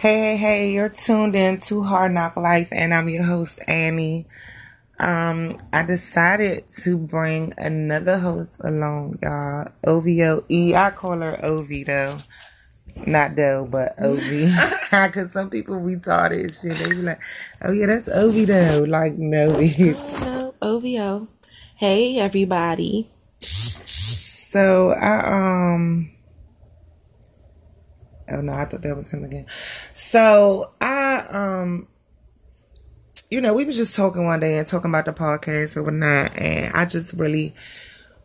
Hey, hey, hey, you're tuned in to Hard Knock Life, and I'm your host, Annie. Um, I decided to bring another host along, y'all. OVO E. I call her Ovi though. Not though, but Ovi. Cause some people retarded and shit. They be like, oh yeah, that's Ovi though. Like, no, bitch. No, OVO. Hey, everybody. So, I, um, oh no, I thought that was him again. So, I, um, you know, we was just talking one day and talking about the podcast or whatnot, and I just really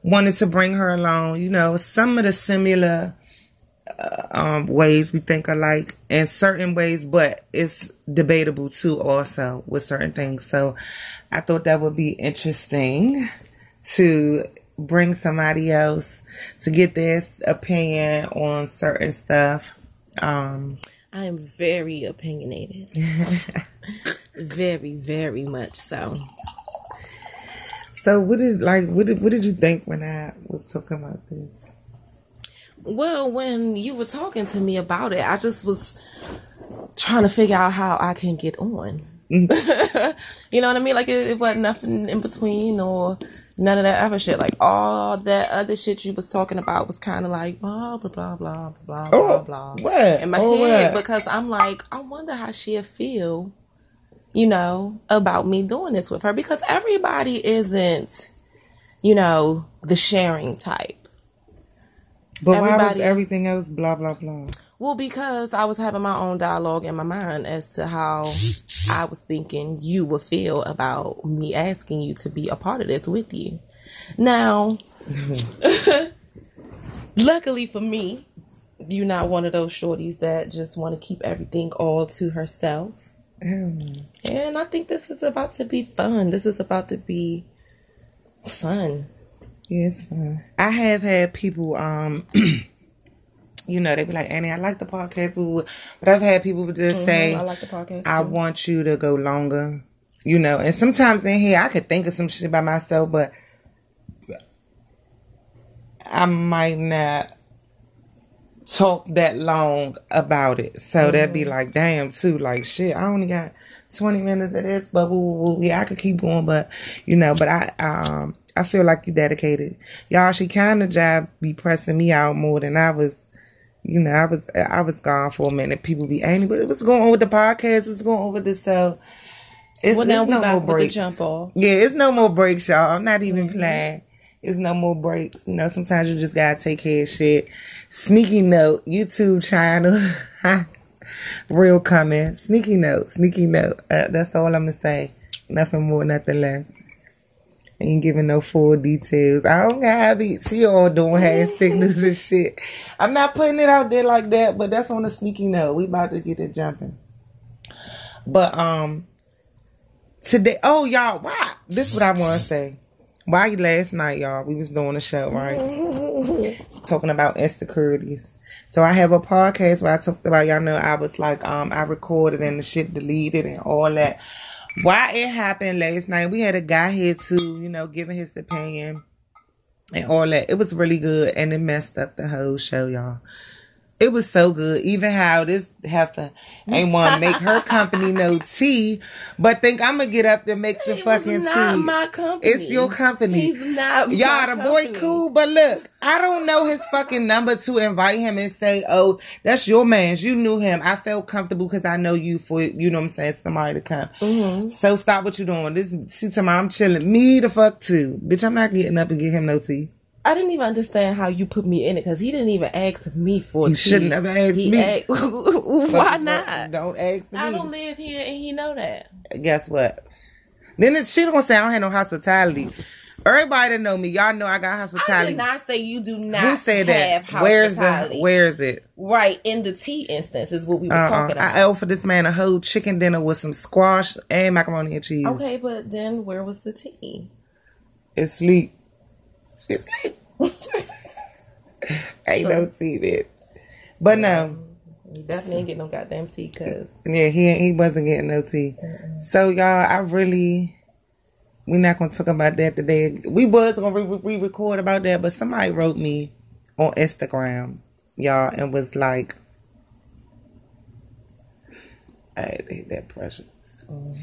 wanted to bring her along. You know, some of the similar uh, um, ways we think alike in certain ways, but it's debatable too, also with certain things. So I thought that would be interesting to bring somebody else to get their opinion on certain stuff. Um, I am very opinionated. very, very much so. So what did like what did what did you think when I was talking about this? Well, when you were talking to me about it, I just was trying to figure out how I can get on. Mm-hmm. you know what I mean? Like it, it wasn't nothing in between or none of that other shit. Like all that other shit you was talking about was kind of like blah blah blah blah blah Oh, blah blah what? in my Oh, head what? because I'm like, I wonder how she'll feel, you know, about me doing this with her because everybody isn't, you know, the sharing type. But why was everything else blah blah blah? Well, because I was having my own dialogue in my mind as to how I was thinking you would feel about me asking you to be a part of this with you. Now, luckily for me, you're not one of those shorties that just want to keep everything all to herself. Mm. And I think this is about to be fun. This is about to be fun. Yeah, it's fine. I have had people, um, you know, they'd be like, Annie, I like the podcast, woo, woo." but I've had people just say, Mm-hmm. I like the podcast. I want you to go longer, you know, and sometimes in here I could think of some shit by myself, but I might not talk that long about it. So that'd Mm-hmm. be like, damn, too, like shit, I only got 20 minutes of this, but yeah, I could keep going, but you know, but I, um, I feel like you dedicated. Y'all, she kind of job be pressing me out more than I was you know, I was I was gone for a minute. People be angry, but what's going on with the podcast? What's going on with this? So it's, Well, it's no more breaks. jump off. Yeah, it's no more breaks, y'all. I'm not even Mm-hmm. playing. It's no more breaks. You know, sometimes you just gotta take care of shit. Sneaky note, YouTube channel. Real comment. Sneaky note, sneaky note. Uh, that's all I'm gonna say. Nothing more, nothing less. Ain't giving no full details. I don't have it. She all doing hand signals and shit. I'm not putting it out there like that, but that's on a sneaky note. We about to get it jumping. But um today oh y'all, why this is what I wanna say. Why last night, y'all, we was doing a show, right? Talking about insecurities. So I have a podcast where I talked about y'all know I was like um I recorded and the shit deleted and all that. Why it happened last night, we had a guy here too, you know, giving his opinion and all that. It was really good and it messed up the whole show, y'all. It was so good. Even how this heifer ain't want to make her company no tea, but think I'm gonna get up there make the It fucking tea. my company. It's your company. He's not Y'all, the boy cool, but look, I don't know his fucking number to invite him and say, "Oh, that's your man's. You knew him. I felt comfortable because I know you for you know what I'm saying. Somebody to come. Mm-hmm. So stop what you doing. This tell me I'm chilling. Me the fuck too, bitch. I'm not getting up and get him no tea. I didn't even understand how you put me in it because he didn't even ask me for. It. You shouldn't have asked He me. asked- Why not? Don't ask me. I don't live here, and he know that. guess what? Then it's, she don't say I don't have no hospitality. Everybody that know me, y'all know I got hospitality. I did not say you do not. Who said have that? Where's the? Where is it? Right in the tea instance is what we were Uh-uh. talking about. I offered this man a whole chicken dinner with some squash and macaroni and cheese. okay, but then where was the tea? It's sleep. She sleep. Ain't no tea, bitch. But no, You um, definitely ain't get no goddamn tea because yeah, he he wasn't getting no tea. So y'all, I really, we're not gonna talk about that today. We was gonna re- re-record about that, but somebody wrote me on Instagram, y'all, and was like, I had hit that pressure. Mm-hmm.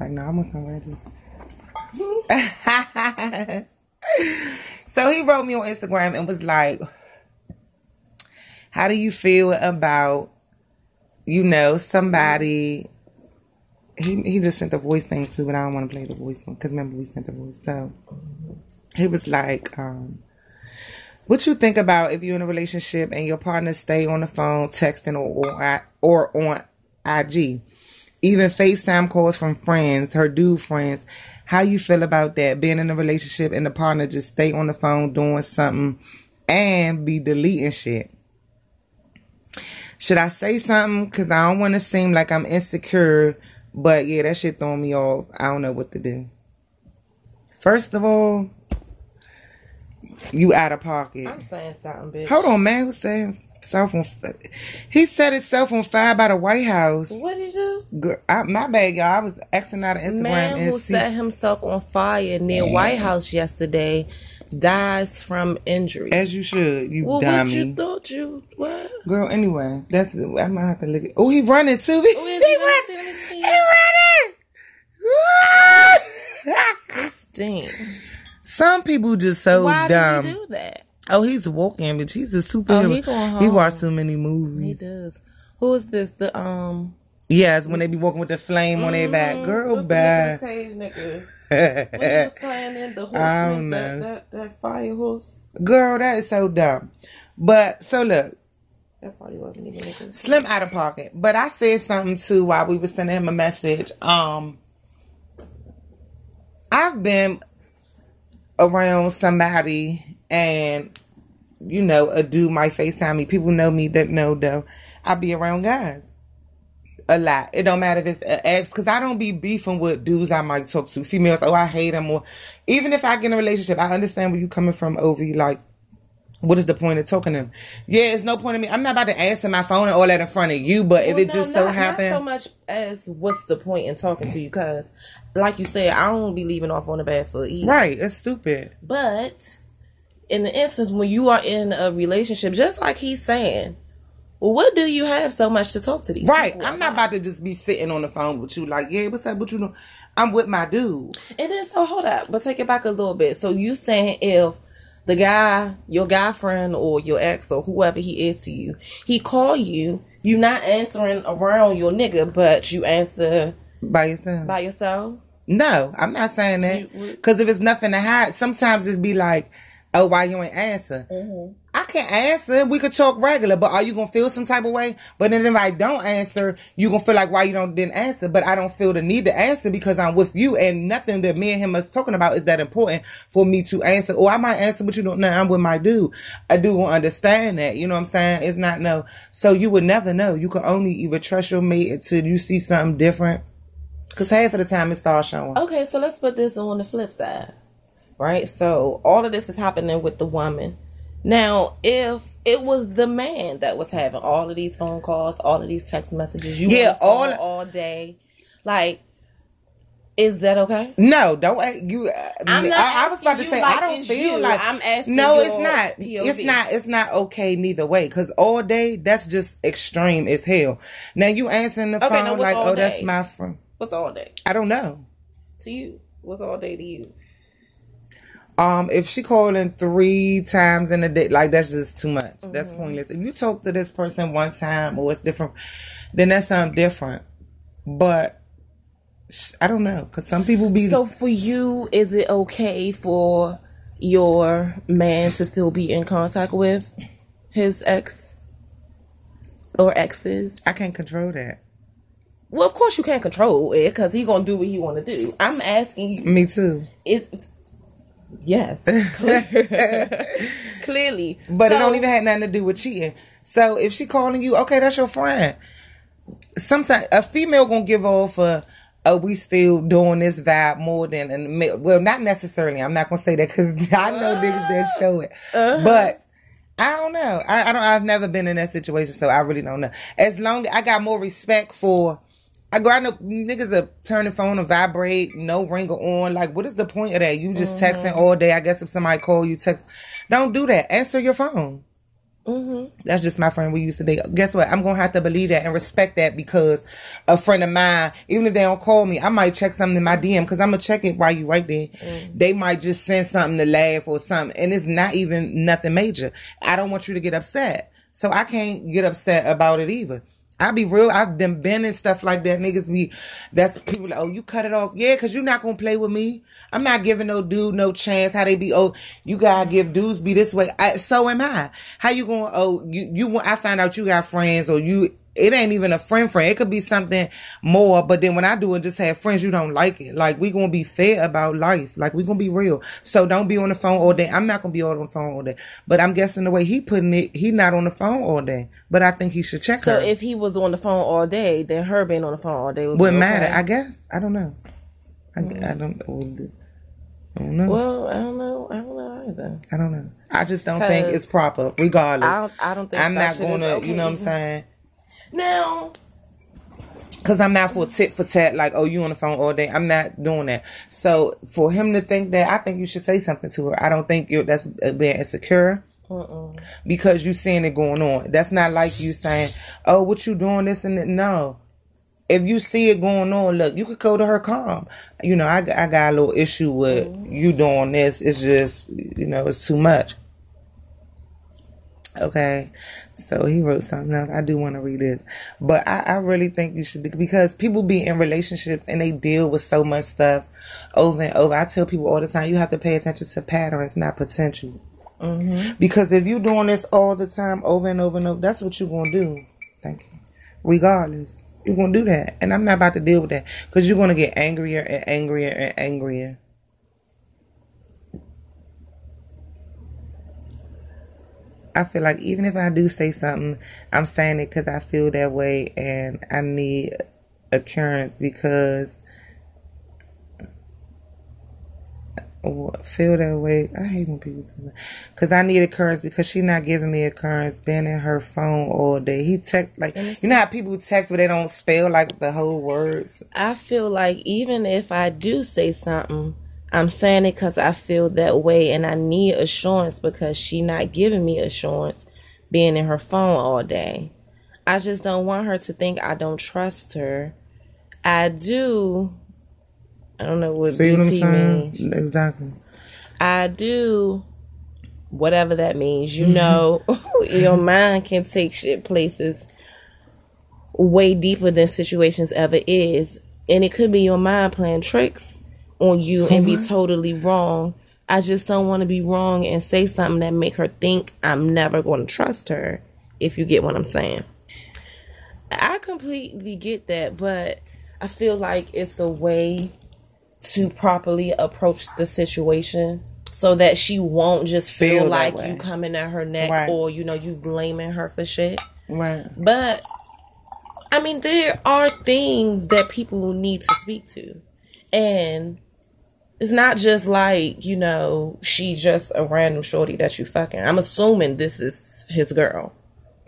Like, no, I want some Reggie. So he wrote me on Instagram and was like, How do you feel about, you know, somebody? He he just sent the voice thing too, but I don't want to play the voice one because remember we sent the voice. So he was like, um, what you think about if you're in a relationship and your partner stay on the phone texting or or, or on IG, even FaceTime calls from friends, her dude friends. How you feel about that? Being in a relationship and the partner just stay on the phone doing something and be deleting shit. Should I say something? Cause I don't want to seem like I'm insecure. But yeah, that shit throwing me off. I don't know what to do. First of all, you out of pocket. I'm saying something, bitch. Hold on, man. Who's saying self on? He set himself on fire by the White House. What did he do? Girl, I, my bad, y'all. I was asking out of Instagram Man who see. set himself on fire near White House yesterday dies from injury. As you should, you well, what you thought you what? Girl, anyway, that's I might have to look. At, oh, he running too. He, Oh, is he running. running? Let me see. He running. Stink. Some people just so Why dumb. did he do that? Oh, he's a walking, but he's a superhero. Oh, he going He watched too many movies. He does. Who is this? The um. Yes, when they be walking with the flame on their back. Girl, what's bad. Nigga? What he was playing in the horse? I don't know. That, that fire horse. Girl, that is so dumb. But so look, That probably wasn't even. Slim out of pocket. But I said something too while we were sending him a message. Um, I've been around somebody and you know, a dude might FaceTime me. People know me that know though. I be around guys. A lot. It don't matter if it's an ex, because I don't be beefing with dudes I might talk to. Females, oh, I hate them. Or even if I get in a relationship, I understand where you coming from, Ovi. Like, what is the point of talking to them? Yeah, it's no point in me. I'm not about to answer my phone and all that in front of you, but if it no, just not, so not happened. so much as what's the point in talking to you? Because, like you said, I don't be leaving off on a bad foot either. Right, it's stupid. But in the instance when you are in a relationship, just like he's saying, well, what do you have so much to talk to these Right. I'm not about to just be sitting on the phone with you like, yeah, what's up? But you know? I'm with my dude. And then so hold up, but take it back a little bit. So you saying if the guy, your guy friend or your ex or whoever he is to you, he call you, you not answering around your nigga, but you answer By yourself. by yourself. No, I'm not saying that. Because if it's nothing to hide, sometimes it's be like, oh, why you ain't answer? Mm-hmm. I can't answer. We could talk regular, but are you gonna feel some type of way? But then if I don't answer, you gonna feel like why you don't didn't answer. But I don't feel the need to answer because I'm with you, and nothing that me and him is talking about is that important for me to answer. Or I might answer, but you don't know I'm with my dude. I do understand that. You know what I'm saying? It's not no. So you would never know. You can only either trust your mate until you see something different. Cause half of the time it starts showing. Okay, so let's put this on the flip side. Right? So all of this is happening with the woman. Now, if it was the man that was having all of these phone calls, all of these text messages, you Yeah, on the phone all- all day, like, is that okay? No, don't you. uh, I'm not I, I was about to say you I don't feel you. like I'm asking No, it's not. POV. It's not. It's not okay neither way. Because all day that's just extreme as hell. Now you answering the Okay, phone like, oh, that's my friend. What's all day I don't know. to you? What's all day to you? Um, if she calling three times in a day, like that's just too much. That's Mm-hmm. pointless. If you talk to this person one time or it's different, then that's something different. But I don't know because some people be So for you, is it okay for your man to still be in contact with his ex or exes? I can't control that. Well, of course you can't control it because he gonna do what he want to do. I'm asking you, Me too. is yes, clear. clearly, But it don't even have nothing to do with cheating. So if she calling you, okay, that's your friend. Sometimes a female gonna give off a, a we still doing this vibe more than a male. Well, not necessarily. I'm not gonna say that because I know niggas that uh-huh. show it. Uh-huh. But I don't know. I, I don't. I've never been in that situation, so I really don't know. As long I got more respect for. I go. I know niggas are turn the phone to vibrate, no ringer on. Like, what is the point of that? You just texting all day. I guess if somebody call you, text. Don't do that. Answer your phone. Mm-hmm. That's just my friend we used to date. Guess what? I'm gonna have to believe that and respect that because a friend of mine, even if they don't call me, I might check something in my DM because I'm gonna check it while you right there. Mm-hmm. They might just send something to laugh or something, and it's not even nothing major. I don't want you to get upset, so I can't get upset about it either. I be real. I've been been stuff like that. Niggas be, that's people like, oh, you cut it off. Yeah, cause you're not gonna play with me. I'm not giving no dude no chance. How they be, oh, you gotta give dudes be this way. I, so am I. How you to oh, you, you, I find out you got friends or you, it ain't even a friend friend. It could be something more, but then when I do it, just have friends you don't like it. Like we gonna be fair about life. Like we gonna be real. So don't be on the phone all day. I'm not gonna be on the phone all day. But I'm guessing the way he putting it, he not on the phone all day. But I think he should check so her. So if he was on the phone all day, then her being on the phone all day would wouldn't okay. matter. I guess I don't know. I, mm. I don't. I don't know. Well, I don't know. I don't know either. I don't know. I just don't think it's proper, regardless. I don't. I don't think I'm not gonna. Okay you know what I'm saying? Now, Cause I'm not for tit for tat, like, oh, you on the phone all day. I'm not doing that. So for him to think that, I think you should say something to her. I don't think you're that's being insecure. Uh-uh. Because you seeing it going on. That's not like you saying, "Oh, what you doing this and that." No, if you see it going on, look, you could go to her calm. You know, I, I got a little issue with mm-hmm. you doing this. It's just, you know, it's too much. Okay. So he wrote something else. I do want to read this. But I, I really think you should, because people be in relationships and they deal with so much stuff over and over. I tell people all the time, you have to pay attention to patterns, not potential. Mm-hmm. Because if you're doing this all the time, over and over and over, that's what you're going to do. Thank you. Regardless, you're going to do that. And I'm not about to deal with that because you're going to get angrier and angrier and angrier. I feel like even if I do say something, I'm saying it because I feel that way and I need occurrence because feel that way. I hate when people say that because I need occurrence because she not giving me occurrence. Being in her phone all day. He text like you know how people text but they don't spell like the whole words. I feel like even if I do say something I'm saying it because I feel that way and I need assurance because she not giving me assurance being in her phone all day. I just don't want her to think I don't trust her. I do. I don't know what See BT what means. Exactly. I do. Whatever that means, you know, your mind can take shit places way deeper than situations ever is, and it could be your mind playing tricks on you and be totally wrong. I just don't want to be wrong and say something that make her think I'm never going to trust her. If you get what I'm saying, I completely get that, but I feel like it's a way to properly approach the situation so that she won't just feel, feel like you coming at her neck right. or you know you blaming her for shit. Right. But I mean, there are things that people need to speak to, and it's not just like, you know, she just a random shorty that you fucking. I'm assuming this is his girl.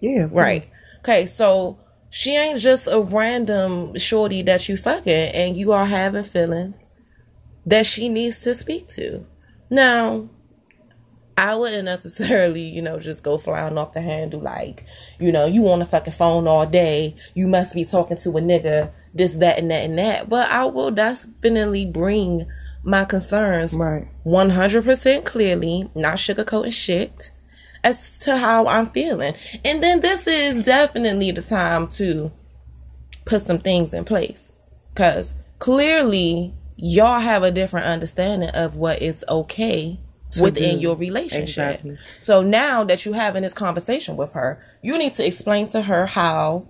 Yeah. Right. Okay, so she ain't just a random shorty that you fucking and you are having feelings that she needs to speak to. Now, I wouldn't necessarily, you know, just go flying off the handle like, you know, you on the fucking phone all day. You must be talking to a nigga, this, that, and that, and that. But I will definitely bring my concerns right 100% clearly, not sugarcoating shit as to how I'm feeling. And then this is definitely the time to put some things in place cuz clearly y'all have a different understanding of what is okay within your relationship. Exactly. So now that you're having this conversation with her, you need to explain to her how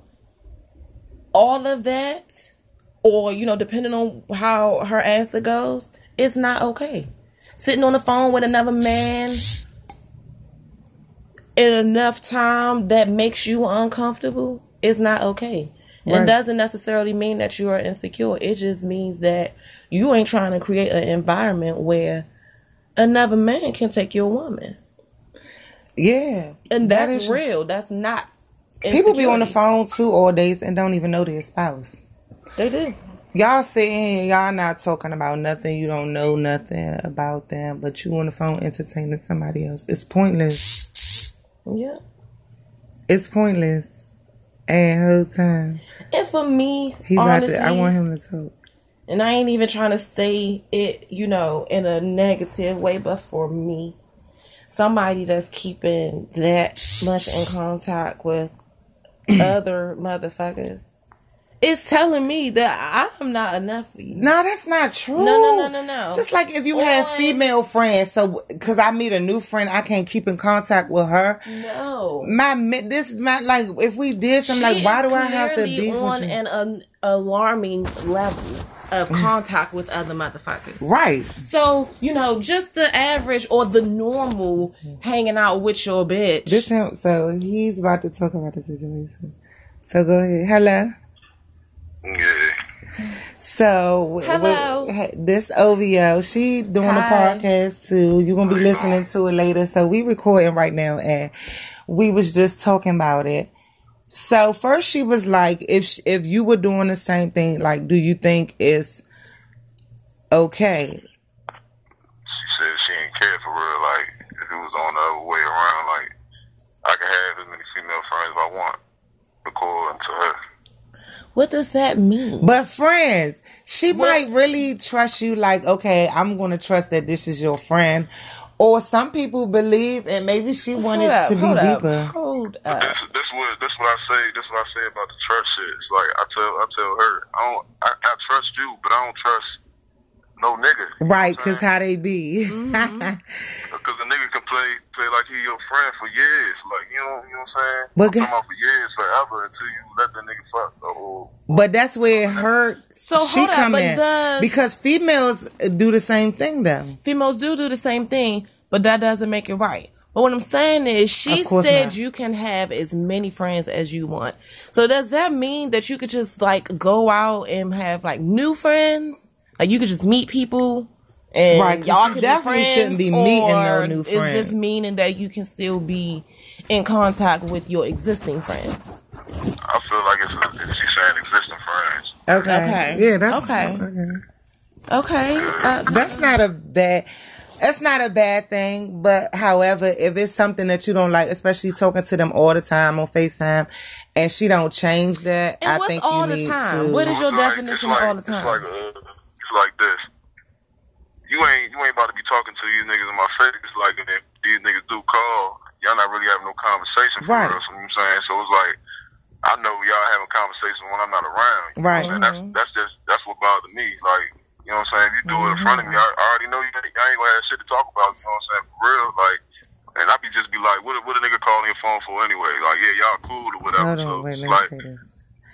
all of that or you know depending on how her answer goes it's not okay. Sitting on the phone with another man in enough time that makes you uncomfortable is not okay. Right. It doesn't necessarily mean that you are insecure. It just means that you ain't trying to create an environment where another man can take your woman. Yeah. And that's that real. That's not People be on the phone too all days and don't even know their spouse. They do y'all sitting here, y'all not talking about nothing. You don't know nothing about them, but you on the phone entertaining somebody else. It's pointless. Yeah. It's pointless. And whole time And for me, he honestly, about to. I want him to talk. and I ain't even trying to say it, you know, in a negative way, but for me, somebody that's keeping that much in contact with other motherfuckers is telling me that I'm not enough for you. No, that's not true. No, no, no, no, no. Just like if you have female friends, so because I meet a new friend, I can't keep in contact with her. No. My this my like if we did something like why do I have to be on an, alarming level of mm. contact with other motherfuckers. right. So, you know, just the average or the normal hanging out with your bitch. This him. So he's about to talk about the situation. So go ahead. Hello. Yeah. So Hello. w- this OVO, she doing Hi. a podcast too. You're gonna be listening to it later. So we recording right now, and we was just talking about it. So first, she was like, "If if you were doing the same thing, like, do you think it's okay?" She said she didn't care for real. Like, if it was on the other way around, like, I could have as many female friends as I want, according to her. What does that mean? But friends, she might really trust you. Like, okay, I'm gonna trust that this is your friend. Or some people believe, and maybe she wanted up, to be hold up, hold up. this, this what this what I say. This what I say about the trust shit. It's like I tell I tell her I don't I, I trust you, but I don't trust no nigga. Right, because how they be. Mm-hmm. Because a nigga can play play like he your friend for years. Like you know, you know what I'm saying? But I'm g- talking about for years, forever until you let that nigga fuck. Or but that's where it hurt. So, she hold up, come but in does- because females do the same thing though. Females do do the same thing, but that doesn't make it right. But what I'm saying is, she said not. you can have as many friends as you want. So does that mean that you could just like go out and have like new friends? Like you could just meet people and Right, 'cause y'all you could definitely be friends, shouldn't be meeting no or new Is this meaning that you can still be in contact with your existing friends? I feel like it's a, she's saying existing friends. Okay. Okay. Yeah, that's Okay. okay. Okay. Uh, That's not a bad. That's not a bad thing, but however, if it's something that you don't like, especially talking to them all the time on Facetime, and she don't change that, And I what's think all you the need time? to. What is your definition it's of all the time? It's like this. You ain't you ain't about to be talking to these niggas in my face like and if these niggas do call, y'all not really having no conversation for Right. real. So you know what I'm saying? So it's like I know y'all having conversation when I'm not around. You know Right. what I'm saying? That's that's just that's what bothered me. Like, you know what I'm saying? If you do it in front of me, I, I already know you ain't, y'all ain't gonna have shit to talk about, you know what I'm saying? For real. Like and I be just be like, what, a- what a nigga calling your phone for anyway? Like, yeah, y'all cool or whatever. Hold so on, wait, it's like.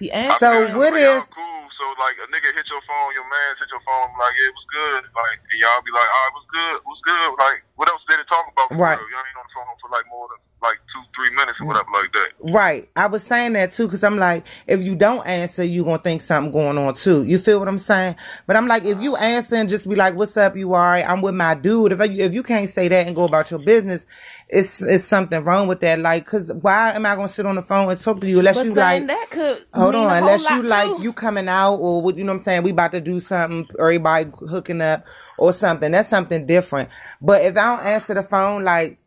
See, and So feel what if- cool? So like a nigga hit your phone, your man hit your phone, like yeah, it was good. Like and y'all be like, oh, it was good, was good. Like what else did it talk about? Right. real? Y'all ain't on the phone for like more than like two, three minutes or whatever like that. Right. I was saying that too because I'm like, if you don't answer, you gonna think something going on too. You feel what I'm saying? But I'm like, if you answer and just be like, "What's up? You alright? I'm with my dude." If I, if you can't say that and go about your business, it's it's something wrong with that. Like, cause why am I gonna sit on the phone and talk to you unless but you like? that could Hold on, unless you like too. you coming out or what you know what I'm saying, we about to do something, or everybody hooking up or something. That's something different. But if I don't answer the phone, like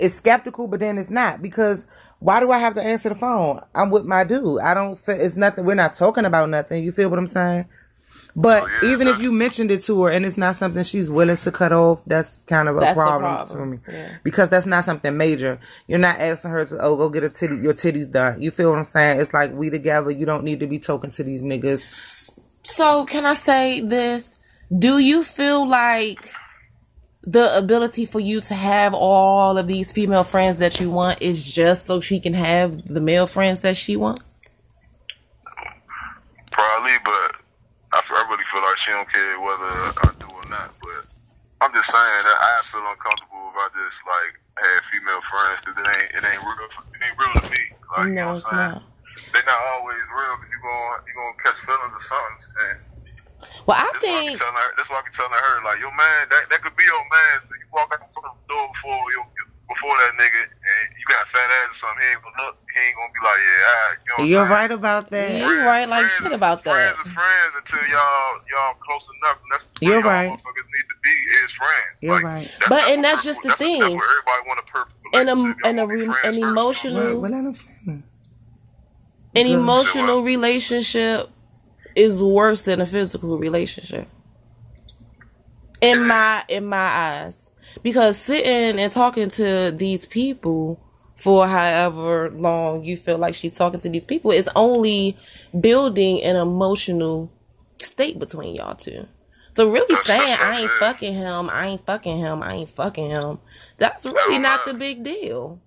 it's skeptical, but then it's not because why do I have to answer the phone? I'm with my dude. I don't feel it's nothing. We're not talking about nothing. You feel what I'm saying? But Oh, yeah, even if you mentioned it to her and it's not something she's willing to cut off, that's kind of a That's a problem, problem, for me. yeah. Because that's not something major. You're not asking her to oh go get a titty your titties done. You feel what I'm saying? It's like we together. You don't need to be talking to these niggas. So can I say this? Do you feel like the ability for you to have all of these female friends that you want is just so she can have the male friends that she wants? Probably, but I really feel like she don't care whether I do or not. But I'm just saying that I feel uncomfortable if I just like have female friends because it ain't it ain't real. It ain't real to me. Like you No, know it's saying? not. They're not always real because you gonna you gonna catch feelings or something. And Well, I that's why I think her. That's why I be telling her like, your man, that that could be your man. But you walk out the door before your before that nigga, and you got fat ass or something, he ain't gonna look. He ain't gonna be like, yeah, all right, you know what You're saying? right about that. Yeah. You right like shit is- about that. Friends is friends until y'all y'all close enough. And that's where You're y'all right. Motherfuckers need to be is friends. You're Like, right. that's- But- and that's just the that's- thing. That's where everybody want a perfect And a- relationship. And a wanna be re- an first, you know what I'm emotional- saying? Well, well, let him finish. An emotional relationship is worse than a physical relationship. In my in my eyes. Because sitting and talking to these people for however long you feel like she's talking to these people is only building an emotional state between y'all two. So really saying I ain't fucking him, I ain't fucking him, I ain't fucking him. That's really don't the big deal.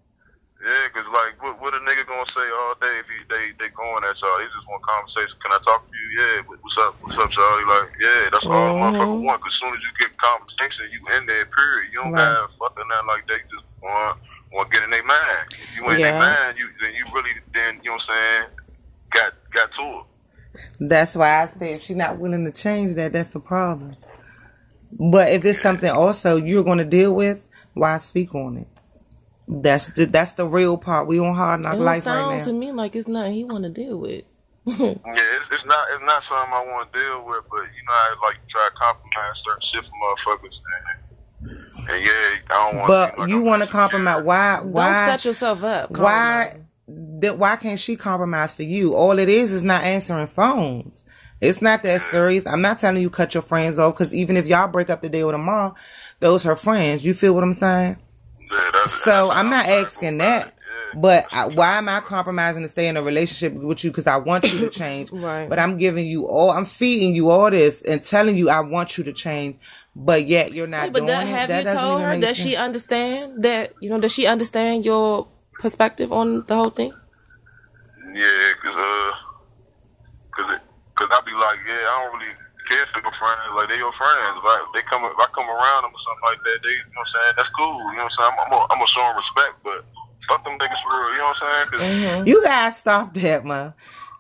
Yeah, cause like, what, what a nigga gonna say all day if he, they they going at y'all? He just want conversation. Can I talk to you? Yeah. What's up? What's up, y'all? He Like, yeah, that's all the Mhm. motherfucker want. Cause soon as you get conversation, you in there. Period. You don't Right. have fucking nothing like they just want want to get in their mind. If you in Yeah. their mind, you then you really then you know what I'm saying? Got got to it. That's why I said if she's not willing to change that, that's the problem. But if it's something also you're going to deal with, why speak on it? That's the, that's the real part. We on hard knock It don't life sound right to now. me like it's nothing he want to deal with. Yeah, it's, it's not it's not something I want to deal with, but you know I like try to compromise certain shit for motherfuckers. And, and yeah, I don't want. But you want to compromise? Why? Why? Don't Why? set yourself up. Why? down. That why can't she compromise for you? All it is is not answering phones. It's not that serious. I'm not telling you cut your friends off because even if y'all break up the today or tomorrow, those are friends. You feel what I'm saying? Yeah, that's, So that's I'm not asking that. yeah. But I, why am I compromising to stay in a relationship with you? Because I want you to change. Right. But I'm giving you all, I'm feeding you all this and telling you I want you to change. But yet you're not Hey, but doing that, have That you doesn't told her Does sense. she understand that you know does she understand your perspective on the whole thing? Yeah, cause uh, cause it, cause I be like, yeah, I don't really care for your friends. Like they your friends. If I, they come, if I come around them or something like that, they, you know what I'm saying? That's cool. You know what I'm saying? I'm, I'm, gonna, I'm gonna show them respect, but fuck them niggas for real. You know what I'm saying? 'Cause Mm-hmm. You guys stop that, man.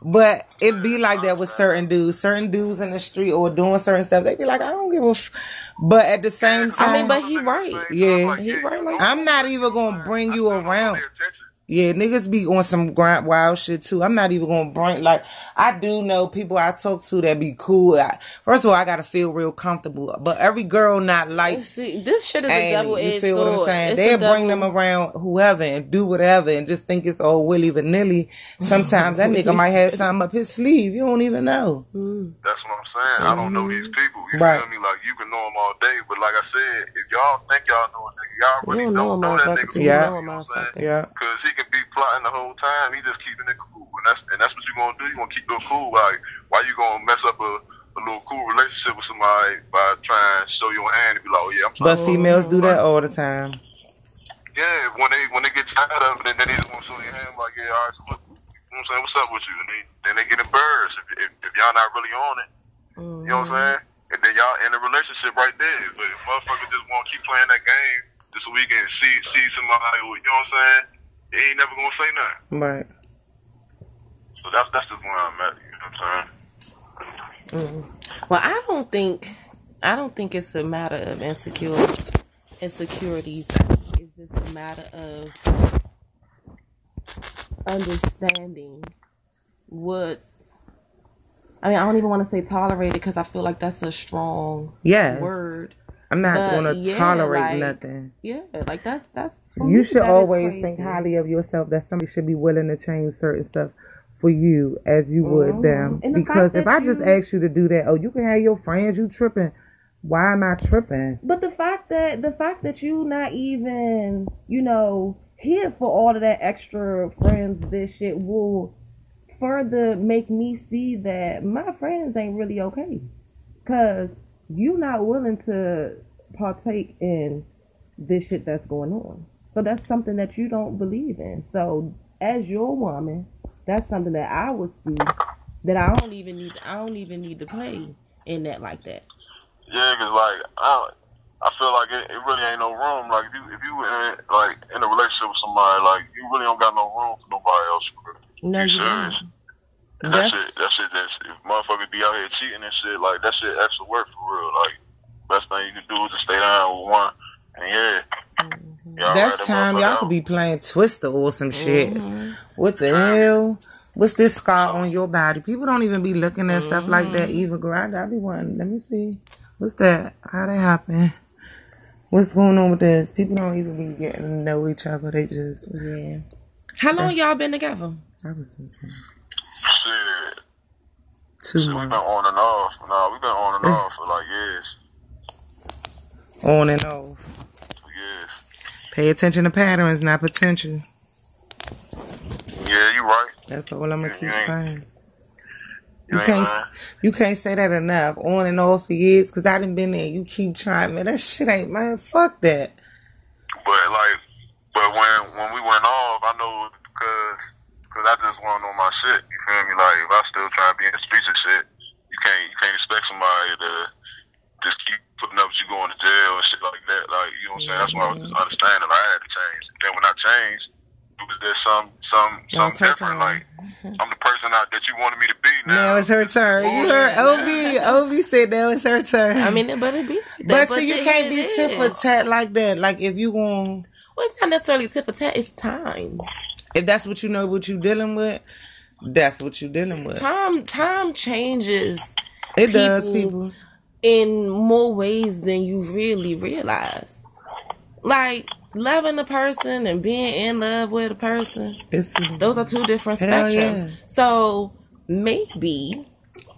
But it be like that with certain dudes. Certain dudes in the street or doing certain stuff, they be like, I don't give a. F-. But at the same time, I mean, but he right. Yeah. He right like I'm not even gonna bring you I still around. Pay attention. Yeah, niggas be on some grind wild shit too. I'm not even gonna bring like I do know people I talk to that be cool. I, first of all, I gotta feel real comfortable. But every girl not like See, this shit is a Annie, double you edged feel what I'm saying? They'll a bring them around whoever and do whatever and just think it's all willy vanilly. Sometimes that nigga might have something up his sleeve. You don't even know. Mm. That's what I'm saying. I don't know these people. You Right. feel me? Like you can know them all day, but like I said, if y'all think y'all know a nigga, y'all You really don't know don't know that nigga. till for you Yeah. real, know a you know what I'm saying? Yeah. Cause he could be plotting the whole time. He just keeping it cool, and that's and that's what you gonna do. You gonna keep it cool. Like why you gonna mess up a, a little cool relationship with somebody by trying to show your hand and be like, oh yeah, I'm. But females do that all the time. yeah, when they when they get tired of it, then, then they just want to show their hand like, yeah, all right, so what, you know what I'm saying? What's up with you? And they then they get embarrassed if, if, if y'all not really on it. You know what I'm mm-hmm. saying? And then y'all in a relationship right there. But if motherfucker just want to keep playing that game just so we can see see somebody who, you know what I'm saying? They ain't never gonna say nothing. Right. So that's that's just where I'm at. You know what I'm saying? Mm-hmm. Well, I don't think I don't think it's a matter of insecurity. Insecurities. It's just a matter of understanding what. I mean, I don't even want to say tolerated because I feel like that's a strong Yes. word. I'm not But, gonna yeah, tolerate like, nothing. Yeah, like that's that's. You should always think highly of yourself. That somebody should be willing to change certain stuff for you as you would Mhm. them. And Because fact if I just you- ask you to do that, oh, you can have your friends. You tripping? Why am I tripping? But the fact that the fact that you not even, you know, here for all of that extra friends, this shit will further make me see that my friends ain't really okay. Cause you not willing to partake in this shit that's going on. So that's something that you don't believe in. So as your woman, that's something that I would see that I don't even need I don't even need to play in that like that. Yeah, cause like I I feel like it, it really ain't no room. Like if you if you in like in a relationship with somebody, like you really don't got no room for nobody else. For. No, you you serious? don't. That That's- shit, that shit, that's if motherfuckers be out here cheating and shit, like that shit extra work for real. Like best thing you can do is just stay down with one yeah. Y'all That's time y'all could be playing Twister or some shit. Mm-hmm. What the hell? What's this scar on your body? People don't even be looking at stuff like that Mm-hmm. either, girl. I, I be wanting. Let me see. What's that? How that happen? What's going on with this? People don't even be getting to know each other. They just Yeah. How long y'all been together? I was just saying, Shit. two Shit, we been on and off. No, we been on and off for like years. On and off. Years. Pay attention to patterns, not potential. Yeah, you're right. That's all I'm gonna keep saying. You, You can't lying. you can't say that enough. On and off for years, cause I done been there. You keep trying, man. That shit ain't man. Fuck that. But like, but when when we went off, I know because because I just want to know my shit. You feel me? Like if I still try to be in the streets and shit, you can't you can't expect somebody to just keep putting up with you going to jail and shit like that. Like you know what I'm saying? That's why I was just understanding. Like, I had to change. Then when I changed, it was there some some Now some it's different. turn. Like I'm the person out that you wanted me to be now. Now it's her turn. You heard Ob. Ob said that was her turn. I mean, it better be. Like but that, see, you can't be is. tit for tat like that. Like if you going Well, it's not necessarily tit for tat. It's time. if that's what you know what you dealing with, that's what you dealing with. Time. Time changes It does, people- people. In more ways than you really realize. Like loving a person and being in love with a person. It's Those are two different spectrums. yeah. So maybe,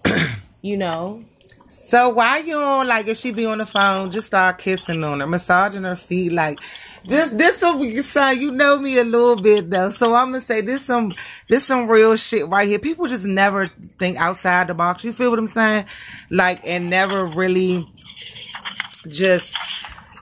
you know, So why you on like if she be on the phone, just start kissing on her, massaging her feet, like just this some son, you know me a little bit though. So I'm gonna say this some this some real shit right here. People just never think outside the box. You feel what I'm saying? Like and never really just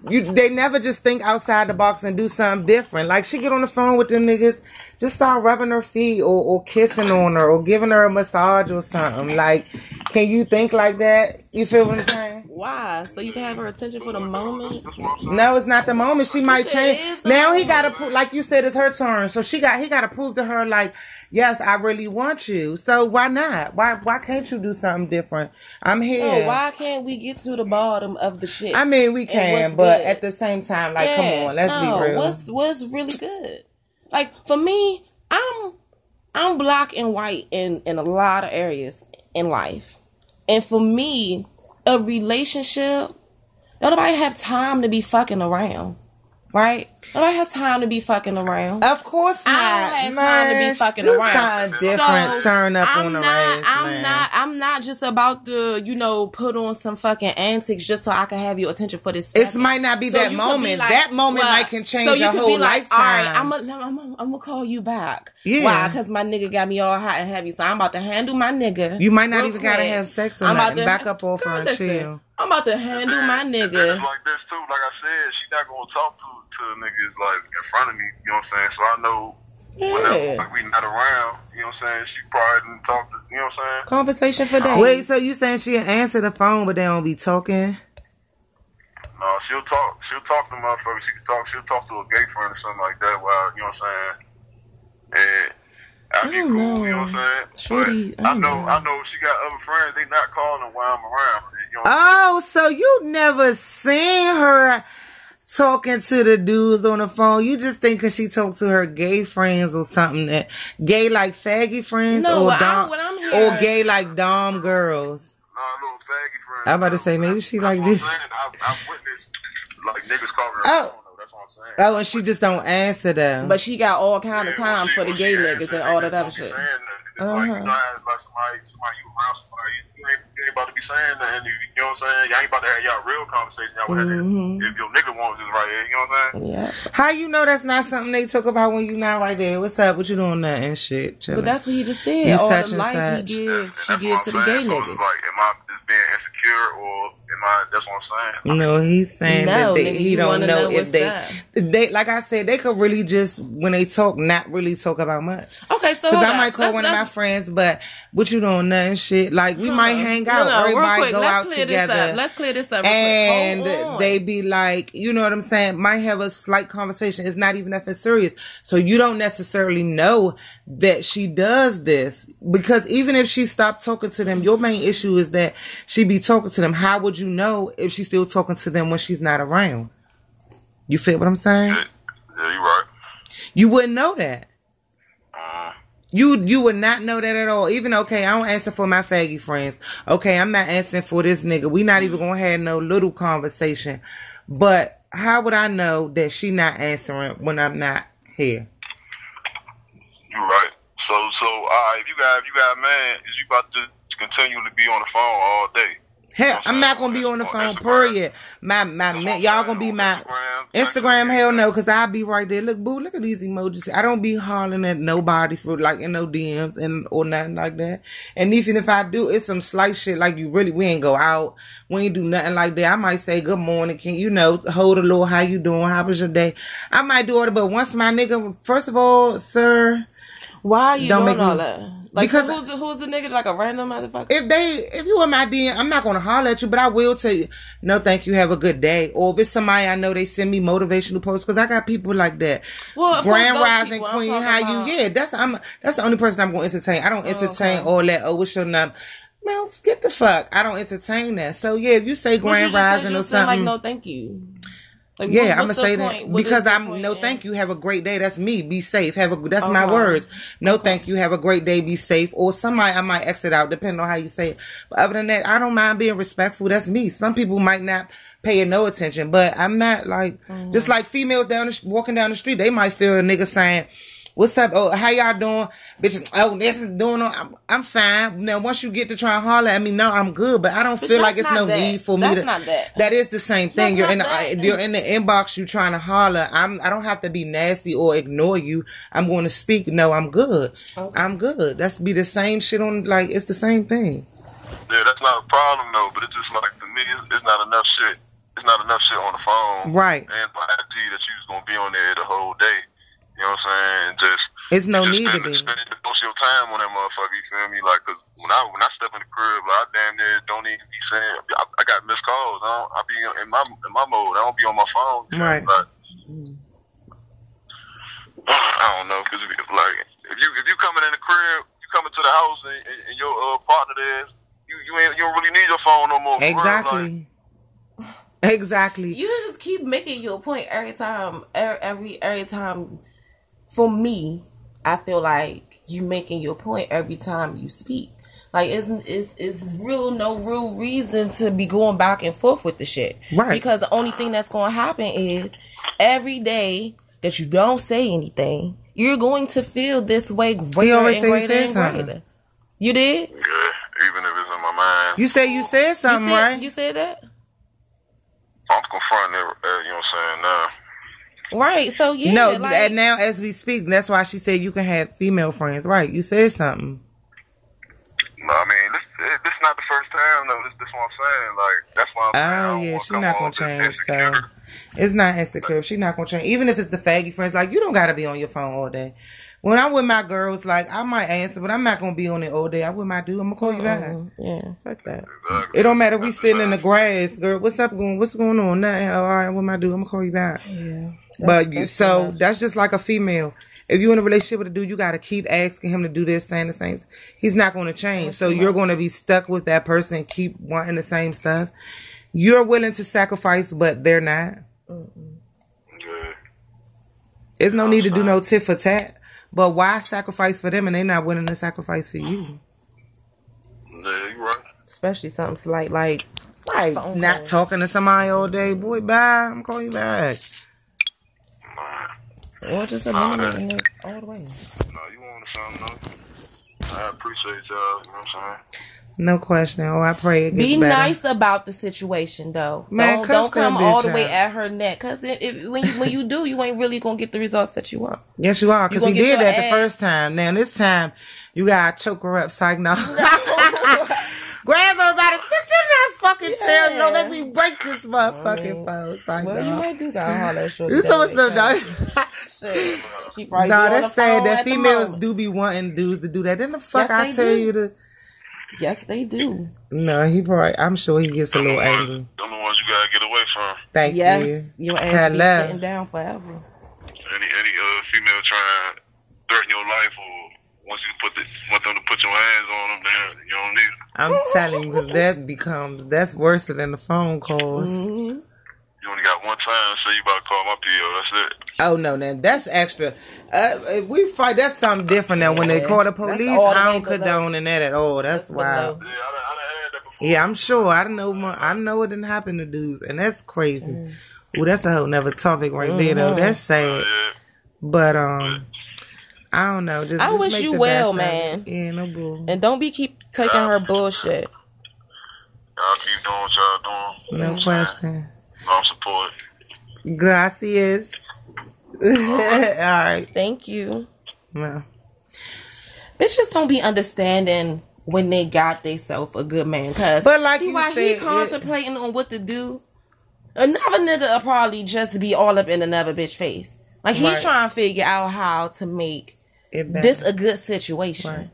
you they never just think outside the box and do something different. Like she get on the phone with them niggas, just start rubbing her feet or, or kissing on her or giving her a massage or something. Like, can you think like that? You feel what I'm saying? why? So you can have her attention for the moment. That's what I'm saying. No, it's not the moment. She might change. Now he got to prove, like you said, it's her turn. So she got he got to prove to her, like, yes, I really want you. So why not? Why why can't you do something different? I'm here. Oh, why can't we get to the bottom of the shit? I mean, we can, but good? at the same time, like, Yeah, come on, let's no, be real. What's what's really good? Like for me, I'm I'm black and white in in a lot of areas in life, and for me, a relationship. Nobody have time to be fucking around, right? Nobody have time to be fucking around. Of course not. I don't have time to be man. fucking Do around. something different. So, Turn up I'm on the not, race, I'm man. not. I'm not just about to, you know, put on some fucking antics just so I can have your attention for this. It might not be So that you could be moment. like, that moment well, might can change so you your whole like, lifetime. All right, I'm gonna, I'm gonna, I'm gonna call you back. Yeah. Why? Because my nigga got me all hot and heavy. So I'm about to handle my nigga. You might not even gotta have sex or I'm nothing. Back up off her and chill. I'm about to handle my And nigga. It's like this too. Like I said, she not gonna talk to to niggas like in front of me. You know what I'm saying? So I know whenever Yeah. like, we not around. You know what I'm saying? She probably didn't talk to. You know what I'm saying? Conversation for days. Wait, so you saying she'll answer the phone, but they don't be talking? No, she'll talk. She'll talk to motherfuckers. She can talk. She'll talk to a gay friend or something like that. While you know what I'm saying? And I'd be cool. don't know. You know what I'm saying? Shorty, But I I know. know. I know. She got other friends. They not calling her while I'm around. You know what I'm Oh, so you never seen her talking to the dudes on the phone? You just think because she talked to her gay friends or something that gay like faggy friends No, or what I'm- dom, what I'm or hearing- gay like dom girls? Nah, little faggy friend. I'm about to say, maybe she like That's this. I'm. I've, I've witnessed like niggas calling her. Oh. Phone, though. That's what I'm saying. Oh, and she just don't answer them. But she got all kind of Yeah, time she- for the when gay niggas and all that other just don't be shit. saying nothing. It's Like, you Uh-huh. know, like somebody, somebody you around somebody, you ain't, you ain't about to be saying nothing. You, you know what I'm saying? Y'all ain't about to have y'all real conversation. Y'all would have Mhm. if your nigga wants this right here. You know what I'm saying? Yeah. How you know that's not something they talk about when you not right there? What's up? What you doing that and shit? Chilling. But that's what he just said. You all such the and life he such. gives, That's, she and gives to what the gay. So niggas. it's like, am I just being insecure or am I? That's what I'm saying. No, he's saying No, that they, nigga, he don't know, know if they, up. they, like I said, they could really just when they talk, not really talk about much. Okay, so Because I might call Let's- one of my friends, but what you doing, nothing, shit. Like we might hang out, no, real everybody quick, go let's out clear together, This up. Let's clear this up. real and quick. Hold on. they be like, you know what I'm saying? Might have a slight conversation. It's not even nothing serious, so you don't necessarily know that she does this because even if she stopped talking to them, your main issue is that she be talking to them. How would you know if she's still talking to them when she's not around? You feel what I'm saying? Yeah, yeah, you right. You wouldn't know that. You you would not know that at all. Even okay, I don't answer for my faggy friends. Okay, I'm not answering for this nigga. We not even mm-hmm. gonna have no little conversation. But how would I know that she not answering when I'm not here? You're right. So, so, all right, if you got, if you got a man, is you about to continue to be on the phone all day? Hell, I'm not gonna be on the phone. Period. My my man, y'all gonna be my Instagram. Hell me. no, cause I'll be right there. Look, boo, look at these emojis. I don't be hollering at nobody for like in no DMs and or nothing like that. And even if I do, it's some slight shit like you really we ain't go out, we ain't do nothing like that. I might say good morning, can you know hold a little, how you doing, how was your day? I might do it, but once my nigga, first of all, sir, Why are you Don't doing make me- all that? Like, Because- who's the, who's the nigga? Like a random motherfucker? if they if you in my DM, I'm not gonna holler at you, but I will tell you, no, thank you, have a good day. Or if it's somebody I know, they send me motivational posts because I got people like that. Well, Grand rising queen, how about- you? Yeah, that's I'm that's the only person I'm gonna entertain. I don't oh, entertain okay. all that. Oh, what's your number? Man, get the fuck. I don't entertain that. So yeah, if you say grand rising or said, like, something. no, thank you. Like, Yeah, I'm gonna say point? that What because I'm no in- thank you. Have a great day. That's me. Be safe. Have a that's my words. No thank you. Have a great day. Be safe. Or somebody I might exit out depending on how you say it. But other than that, I don't mind being respectful. That's me. Some people might not pay no attention, but I'm not like Mm-hmm. just like females down the, walking down the street. They might feel a nigga saying. What's up? Oh, how y'all doing? Bitch, oh, this is doing on. I'm, I'm fine. Now, once you get to try and holler at me, no, I'm good, but I don't But feel like it's no that. need for me That's to. not that. That is the same thing. That's You're in the, not that. you're in the inbox. You trying to holler. I'm. I don't have to be nasty or ignore you. I'm going to speak. No, I'm good. Okay. I'm good. That's be the same shit on. Like it's the same thing. Yeah, that's not a problem though. But it's just like to me, it's, it's not enough shit. It's not enough shit on the phone, Right. And by IG that you was gonna be on there the whole day. You know what I'm saying? Just It's no just need to spend, be. spend most of your time on that motherfucker. You feel me? Like, cause when I when I step in the crib, like, I damn near don't even be saying. I, I got missed calls. I don't. I be in my in my mode. I don't be on my phone. you me? Right. Like, I don't know, cause if, like if you if you coming in the crib, you coming to the house and, and, and your uh, partner there, you you ain't you don't really need your phone no more. for like, Exactly. Exactly. You just keep making your point every time. er- Every every time. For me, I feel like you making your point every time you speak. Like it's it's it's real no real reason to be going back and forth with the shit. Right. Because the only thing that's going to happen is every day that you don't say anything, you're going to feel this way greater always and say you greater and something. greater. You did? Yeah, even if it's in my mind. You say you said You something, said, right? you said that? I'm confronting it, uh, you know what I'm saying, now. Right. So yeah, no, like, and now as we speak, that's why she said you can have female friends. Right? You said something. No, I mean, this this not the first time, though. This, this what I'm saying. Like, that's why I'm Oh don't yeah, wanna she come not gonna change. So it's not insecure. She's not gonna change. Even if it's the faggy friends, like you don't gotta be on your phone all day. When I'm with my girls, like I might answer, but I'm not gonna be on it all day. I with my dude, I'm gonna call you back. Yeah, fuck that. Exactly. It don't matter. We That's sitting in the grass, girl. What's up? Going? What's going on? Nothing. Oh, all right, what am I do? I'm gonna call you back. Yeah. But that's so much. that's just like a female. If you're in a relationship with a dude, you gotta keep asking him to do this, saying the same. He's not gonna change. So you're gonna be stuck with that person, keep wanting the same stuff. You're willing to sacrifice, but they're not. Yeah. There's no need to do no tit for tat. But why sacrifice for them and they're not willing to sacrifice for you? Yeah, you right. Especially something slight like Like Phone not calls. talking to somebody all day, boy. Bye. I'm calling you back. or just eliminating it all the way. No, you want something, though. I appreciate y'all, you know what I'm saying? No question. Oh, I pray it gets Be better. nice about the situation though. Man, don't don't come all bitch the way out. at her neck because if, if, when you when you do, you ain't really gonna get the results that you want. Yes, you are, because gonna he did your that the first time. Now this time, you gotta choke her up, psych no. Grab her by the bitch. You not fucking tell. You don't make me break this motherfucking phone, psych Well, you no. might do got holler at shorty. You that so way, so cause no. shit, She probably Nah, be on the that's sad that females do be wanting dudes to do that. Then the fuck Yes, I tell do. you to. Yes, they do. No, he probably. I'm sure he gets a Them the little ones, angry. them the ones you gotta get away from. Thank Yes, you. your ass be Hello. sitting down forever. Any any uh female trying to threaten your life or once you put the want them to put your hands on them, then you don't need them. I'm telling you, because that becomes that's worse than the phone calls. Mhm. You only got one time, so you about to call my PO. That's it. Oh no, man, that's extra. Uh, if we fight, that's something different than when they call the police. the I don't below. condone in that at all. That's That's wild. Yeah, I done, I done had that before. Yeah, I'm sure. I don't know. More, I know what didn't happen to dudes, and that's crazy. Mm. Ooh, that's a whole nother topic right there, though. Mm-hmm. That's sad. Yeah. But um, I don't know. Just I just wish you well, man. it. Yeah, no bull. And don't be keep taking her bullshit. Y'all keep doing what y'all doing. No question. I'm supported. Gracias. All right. Thank you. Well, Bitches don't be understanding when they got theyself a good man. Cause But like see you why said, he it- contemplating on what to do. Another nigga will probably just be all up in another bitch face. Like he Right. trying to figure out how to make it better. this a good situation. Right.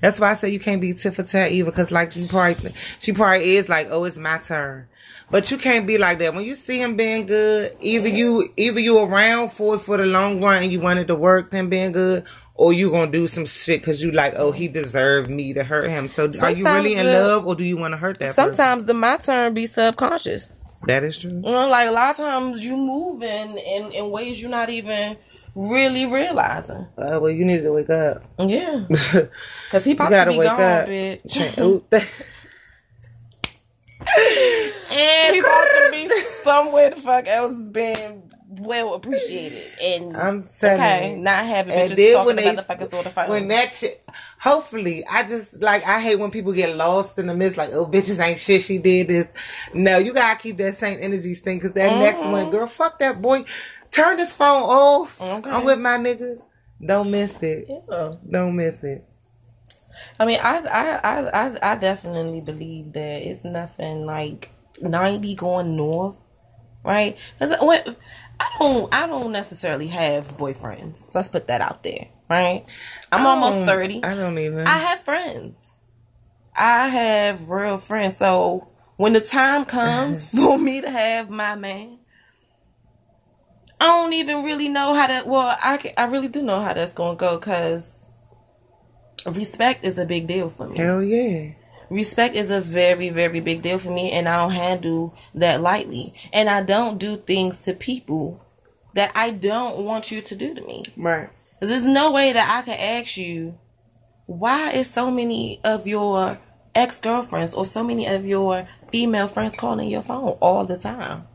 That's why I say you can't be tit for tat either, because like she probably she probably is like, oh, it's my turn. But you can't be like that when you see him being good. Either you either you around for it for the long run and you wanted to work him being good, or you gonna do some shit because you like, oh, he deserved me to hurt him. So are you really in Sometimes, uh, love or do you want to hurt that? person? Sometimes the my turn be subconscious. that is true. You know, like a lot of times you moving in, in ways you're not even really realizing. Uh, well, you need to wake up. Yeah. Cause he about to gotta be wake gone, up. bitch. He about to be somewhere the fuck else being well appreciated and I'm telling okay, you. not having And bitches then talking when they about the fuckers on the phone. when that shit, hopefully, I just like I hate when people get lost in the midst. Like, oh, bitches ain't shit. She did this. No, you gotta keep that same energy thing because that next Mm-hmm. one, girl, fuck that boy. Turn this phone off. Okay. I'm with my nigga. Don't miss it. yeah. Don't miss it. I mean, I, I, I, I, I definitely believe that it's nothing like ninety going north, right? 'Cause I don't, I don't necessarily have boyfriends. Let's put that out there, right? I'm almost thirty. I don't even. I have friends. I have real friends. So when the time comes for me to have my man, I don't even really know how to. Well, I can, I really do know how that's gonna go because respect is a big deal for me. Hell yeah. Respect is a very, very big deal for me, and I don't handle that lightly. And I don't do things to people that I don't want you to do to me. Right. There's no way that I can ask you why is so many of your ex girlfriends or so many of your female friends calling your phone all the time.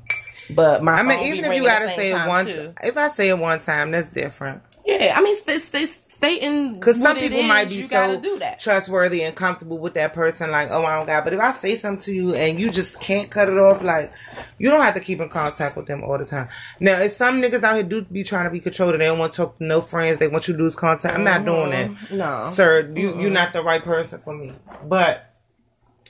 But my I mean, even if you gotta say it one, too. if I say it one time, that's different. Yeah. I mean, stay, stay, stating Because some people might be so do that. trustworthy and comfortable with that person, like, oh, I don't got. But if I say something to you and you just can't cut it off, like, you don't have to keep in contact with them all the time. Now, it's some niggas out here do be trying to be controlled. And they don't want to talk to no friends. They want you to lose contact. I'm not doing that. Mm-hmm. No. sir. You you're not the right person for me. But.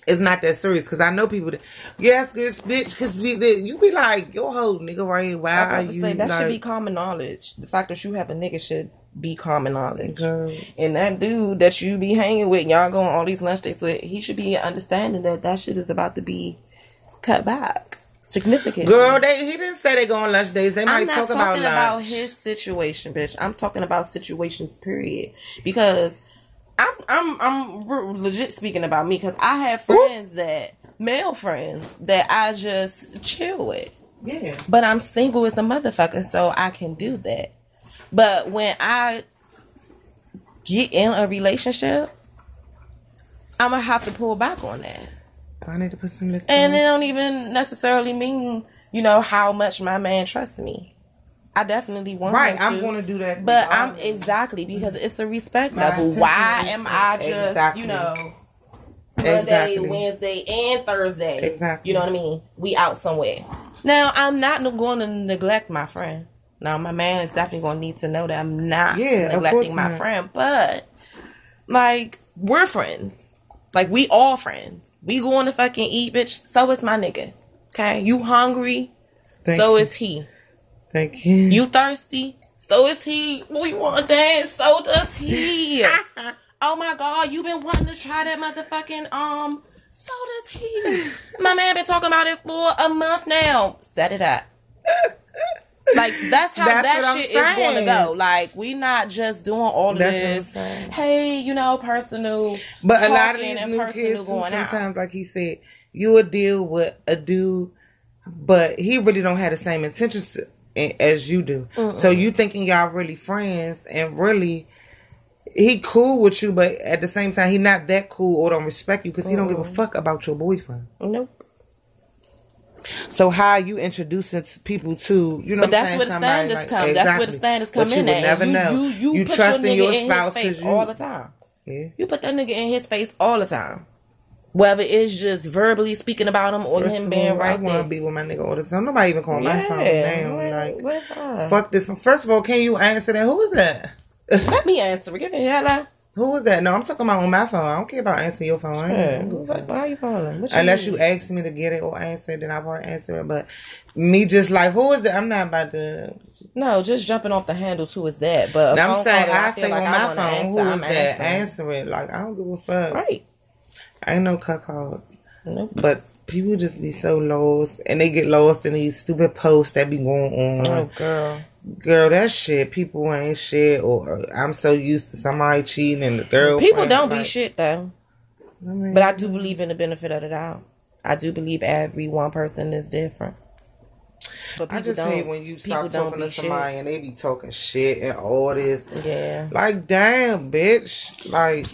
It's not that serious because I know people that yes, this bitch. Because you be like, your whole nigga right here. Why I are was about to you? say that should be common knowledge. The fact that you have a nigga should be common knowledge. Girl. And that dude that you be hanging with, y'all going all these lunch dates with, he should be understanding that that shit is about to be cut back significantly. Girl, they he didn't say they go on lunch days. They might talk about talking about, his situation, bitch. I'm talking about situations, period. Because I'm I'm I'm re- legit speaking about me because I have friends that male friends that I just chill with. yeah. But I'm single as a motherfucker, so I can do that. But when I get in a relationship, I'm gonna have to pull back on that. I need to put some And it don't even necessarily mean, you know, how much my man trusts me. I definitely want to. Right, him I'm going to do that. But I'm exactly because it's a respect My level. Why am I just, exactly. you know, Monday, Exactly. Wednesday, and Thursday. Exactly. You know what I mean? We out somewhere. Now, I'm not going to neglect my friend. Now, my man is definitely going to need to know that I'm not Yeah, neglecting my not. friend. But, like, we're friends. Like, we all friends. We going to fucking eat, bitch. So is my nigga. Okay? You hungry? Thank so you. is he. Thank you. You thirsty? So is he. We want dance? So does he. oh my god, you been wanting to try that motherfucking um. So does he. My man been talking about it for a month now. Set it up. Like that's how That's that shit is going to go. Like we not just doing all That's this. Hey, you know, personal. But a lot of these new kids, too, going out. sometimes, like he said, you would deal with a dude but he really don't have the same intentions to- as you do. So you thinking y'all really friends and really he cool with you, but at the same time he not that cool or don't respect you because he don't give a fuck about your boyfriend. Nope. So how you to people to you know? But what I'm that's saying? where the Somebody standards come. That's where the standards come but in you at. never you, know. You, you, you trust your in your in spouse face you all the time. Yeah. You put that nigga in his face all the time. Whether it's just verbally speaking about him or First him being all, I right want to there. be with my nigga all the time. Nobody even call my phone Yeah, now. right, Like, right, right. fuck this. First of all, can you answer that? Who is that? Let me answer. Me hello. Who is that? No, I'm talking about on my phone. I don't care about answering your phone. I Yeah. Who fuck- Why are you calling? What Unless mean? you ask me to get it or answer it, then I'll probably answer it. But me just like, who is that? I'm not about to. No, just jumping off the handles. Who is that? But I'm saying, I feel say like on I my phone, answer, who is I'm that? answering. Answer it. Like, I don't give a fuck. Right. I ain't no cuckolds. Nope. But people just be so lost and they get lost in these stupid posts that be going on. Oh, girl. Girl, that shit, people ain't shit, or I'm so used to somebody cheating and the girl. People don't be shit though. I mean, But I do believe in the benefit of the doubt. I do believe every one person is different. But I just hate when you stop talking to be shit. somebody and they be talking shit and all this. Yeah. Like, damn, bitch. Like,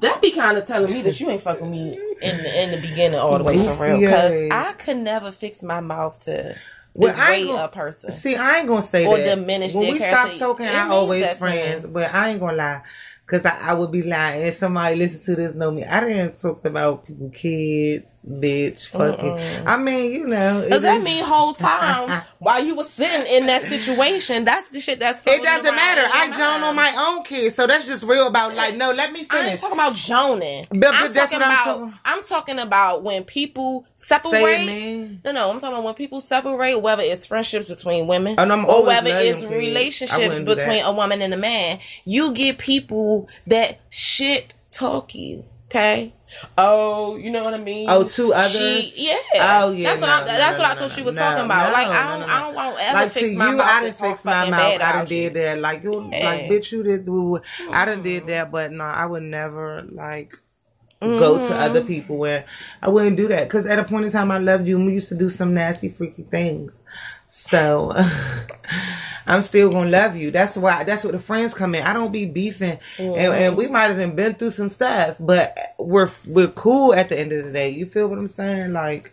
That be kind of telling me that you ain't fucking me in the, in the beginning all the way for real. Because I could never fix my mouth to Well, I ain't gonna- a person. see, I ain't gonna say Or that. diminish when we stop talking, I always friends. me. But I ain't gonna lie. Cause I, I would be lying and somebody listen to this know me. I didn't talk about people, kids, bitch, fucking. I mean, you know. Does that is- mean whole time while you were sitting in that situation, that's the shit that's It doesn't matter. I joan on my own kids, so that's just real about like, no, let me finish. I ain't talking about joning. But- but I'm that's what I'm about. talking- I'm talking about when people separate. No, no, I'm talking about when people separate, whether it's friendships between women Oh, no, I'm or whether it's kids. Relationships between a woman and a man. You get people that shit talk you. Okay. Oh, you know what I mean? Oh, two others? She, yeah. Oh, yeah, That's what no, no, That's no, what I thought she was talking about. like I don't. I don't want ever like fix to my you, mouth I didn't fix my mouth. I done you. did that. Like you, like bitch, you did. do- I done did that, but no, I would never like go to other Mm-hmm. people where I wouldn't do that. Because at a point in time, I loved you, and we used to do some nasty, freaky things. So I'm still gonna love you. That's why. That's what the friends come in. I don't be beefing, and, and we might have been through some stuff, but we're we're cool at the end of the day. You feel what I'm saying? Like,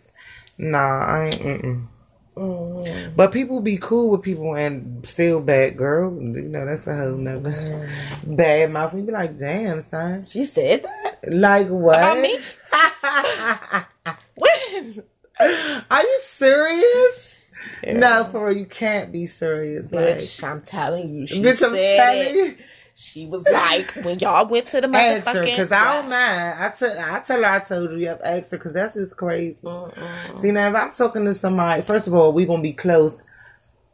nah, I ain't. Mm-mm. Mm-hmm. But people be cool with people and still bad girl. You know, that's a whole nother Mm-hmm. bad mouth. We be like, damn, son. She said that Like what? about me. When? Are you serious? No, for real, you can't be serious. Like, Bitch, I'm telling you, she bitch, I'm said telling you. She was like, when y'all went to the motherfucking. because I don't mind. I tell, I tell her I told her you have to ask her, because that's just crazy. See, now, if I'm talking to somebody, first of all, we going to be close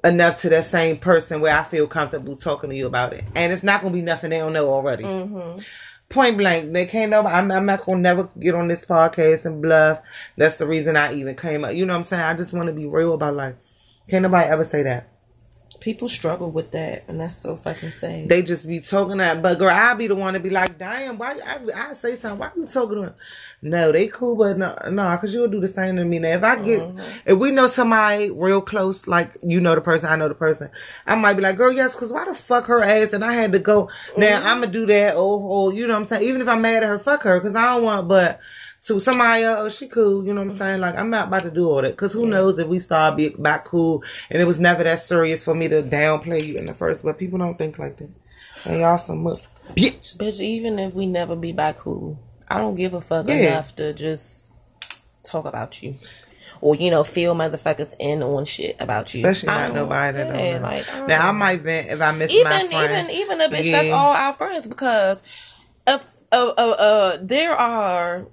enough to that same person where I feel comfortable talking to you about it. And it's not going to be nothing they don't know already. Mm-hmm. Point blank, they can't know. I'm, I'm not to never get on this podcast and bluff. That's the reason I even came up. You know what I'm saying? I just want to be real about life. Can't nobody ever say that. People struggle with that, and that's so fucking sad. They just be talking that, but girl, I be the one to be like, damn, why? I, I say something. Why you talking to them? No, they cool, but no, no, cause you'll do the same to me. Now, if I get, mm-hmm. if we know somebody real close, like you know the person, I know the person, I might be like, girl, yes, cause why the fuck her ass? And I had to go. Now mm-hmm. I'm gonna do that. Oh, oh, you know what I'm saying? Even if I'm mad at her, fuck her, cause I don't want. But to somebody else, oh, she cool. You know what I'm saying? Like I'm not about to do all that, cause who knows if we start be back cool, and it was never that serious for me to downplay you in the first. But people don't think like that. And y'all some muff bitch. Bitch, even if we never be back cool, I don't give a fuck Yeah. enough to just talk about you. Or, you know, feel motherfuckers in on shit about you. Especially not nobody that yeah, like, I now I might vent if I miss even my friend. even even a bitch that's all our friends because if uh, uh, uh, there are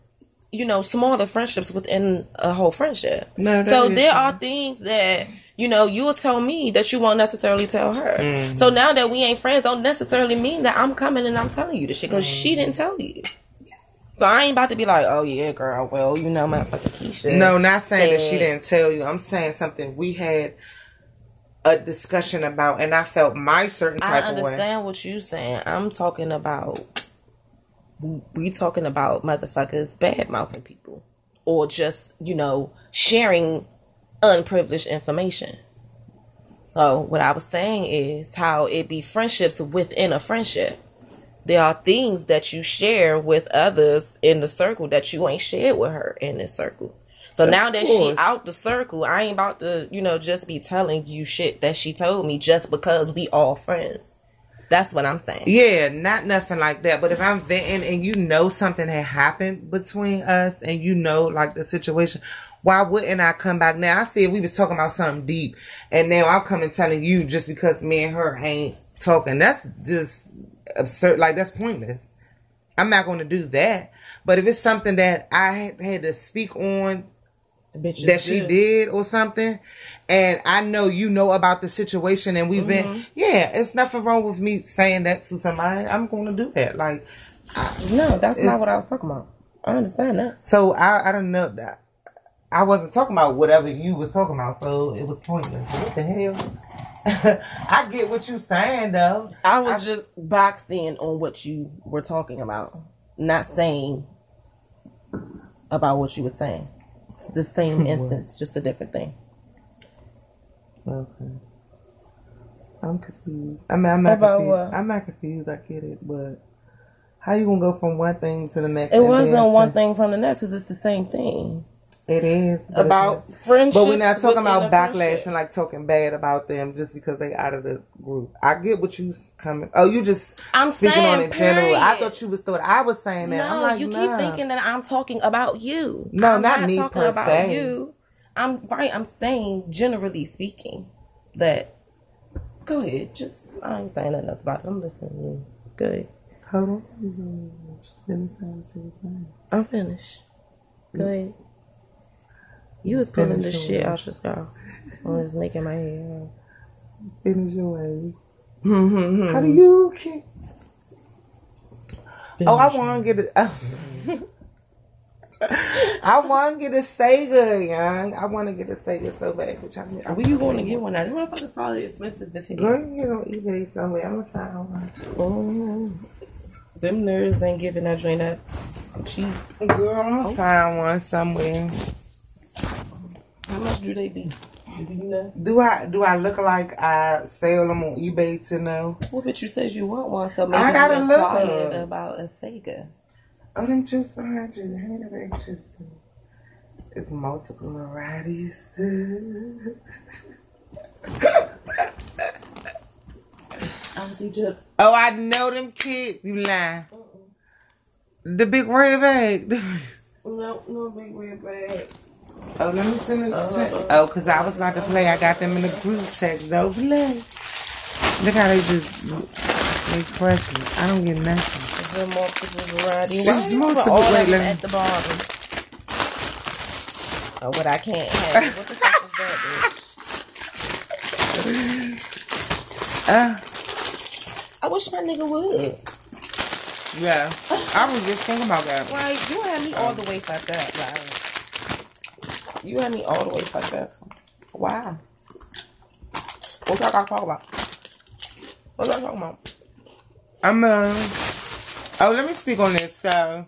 you know smaller friendships within a whole friendship. No, so there true. are things that you know you'll tell me that you won't necessarily tell her. Mm-hmm. So now that we ain't friends, don't necessarily mean that I'm coming and I'm telling you this shit because she Mm-hmm. didn't tell you. So I ain't about to be like, oh yeah, girl. Well, you know, my fucking Keisha. No, not saying that she didn't tell you. I'm saying something we had a discussion about, and I felt my certain type of way. I understand what you saying. I'm talking about we talking about motherfuckers bad mouthing people or just you know sharing unprivileged information. So what I was saying is how it be friendships within a friendship. There are things that you share with others in the circle that you ain't shared with her in this circle. So Of now that she out the circle, I ain't about to, you know, just be telling you shit that she told me just because we all friends. That's what I'm saying. Yeah, not nothing like that. But if I'm venting and you know something had happened between us and you know like the situation, why wouldn't I come back now? I see if we was talking about something deep and now I'm coming telling you just because me and her ain't talking. That's just absurd. Like that's pointless. I'm not going to do that. But if it's something that I had- to speak on bitch that she good. did or something, and I know you know about the situation, and we've Mm-hmm. been, yeah, it's nothing wrong with me saying that to somebody. I'm going to do that. Like, No, that's not what I was talking about. I understand that. so I, I don't know that. I wasn't talking about whatever you was talking about, so it was pointless. What the hell? I get what you're saying though. I was just boxing on what you were talking about, not saying about what you were saying. It's the same instance, just a different thing. Okay. I'm confused. I mean, I'm not About confused. what? I'm not confused. I get it, but how you gonna go from one thing to the next? It wasn't one thing from the next, 'cause it's the same thing. It is About not. friendships. But we're not talking about backlash friendship. and like talking bad about them just because they out of the group. I get what you coming. Oh, you just I'm speaking on in general. I thought you was thought I was saying that. I'm No, like, you nah. keep thinking that I'm talking about you. No, I'm not me talking about se. you. I'm right. I'm saying generally speaking that. Go ahead. Just I ain't saying nothing else about it. I'm listening. Good. Hold on. Finish saying what you were saying. I'm finished. Go mm. ahead. You was pulling this shit out your skull. I was making my hair. Finish your ways. How do you keep? Oh, I want to get it. I want to get a Sega, young. I want to get a Sega so bad. Which I'm, Where you going to get one? Now, this motherfucker's probably expensive as hell. Girl, you get on eBay somewhere. I'm gonna find one. Mm. Them nerds ain't giving that joint up cheap. Girl, I'm gonna find one somewhere. How much do they be? Do you know? Do I do I look like I sell them on eBay to know? Well, but you said you want one, so maybe I gotta look. about a Sega. Oh, them just behind you. Hand it back, just. It's multiple varieties. I was Egypt. oh, I know them kids. You lying. The big red bag. No, no big red bag. Oh, let me send it. Oh, because I was about to play. I got them in the group text. Don't play. Look how they just they precious. I don't get nothing. There's multiple variety. There's multiple- all wait, let me- at the bottom? Oh, what I can't have. What the fuck is that, bitch? Uh, I wish my nigga would. yeah. I was just thinking about that. Like, you had me all the way fucked up. Like, you had me all the way fucked up. Why? What y'all gotta talk about? What y'all talking about? I'm uh. Oh, let me speak on this. So,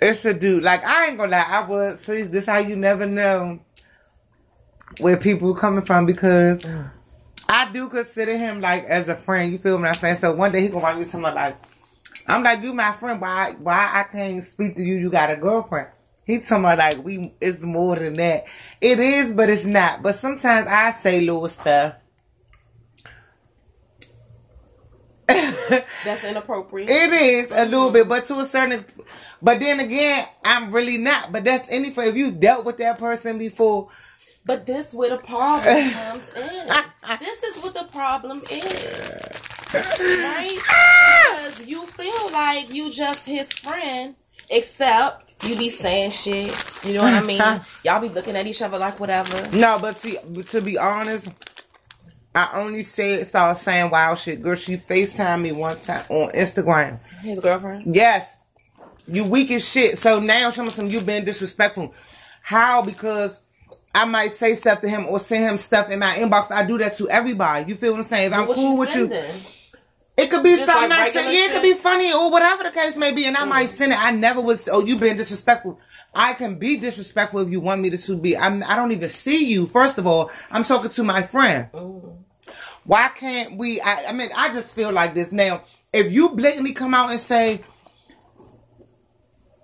it's a dude. Like I ain't gonna lie. I would see this how you never know where people coming from because I do consider him like as a friend. You feel what I'm saying? So one day he gonna write me something like, "I'm like you, my friend. Why? Why I can't speak to you? You got a girlfriend." He talking about like we. It's more than that. It is, but it's not. But sometimes I say little stuff. That's inappropriate. It is a little bit, but to a certain. But then again, I'm really not. But that's any for if you dealt with that person before. But this where the problem comes in. this is what the problem is. Right? Because you feel like you just his friend, except you be saying shit. You know what I mean? Y'all be looking at each other like whatever. No, but see, to be honest, I only said start saying wild shit. Girl, she Facetime me one time on Instagram. His girlfriend. Yes, you weak as shit. So now some of some you been disrespectful. How? Because I might say stuff to him or send him stuff in my inbox. I do that to everybody. You feel what I'm saying? If I'm What cool with you? It could be Just something like I said. Yeah, it could be funny or whatever the case may be. And I might send it. I never was. Oh, you've been disrespectful. I can be disrespectful if you want me to, be. I'm, I don't even see you. First of all, I'm talking to my friend. Why can't we? I, I mean, I just feel like this now. If you blatantly come out and say,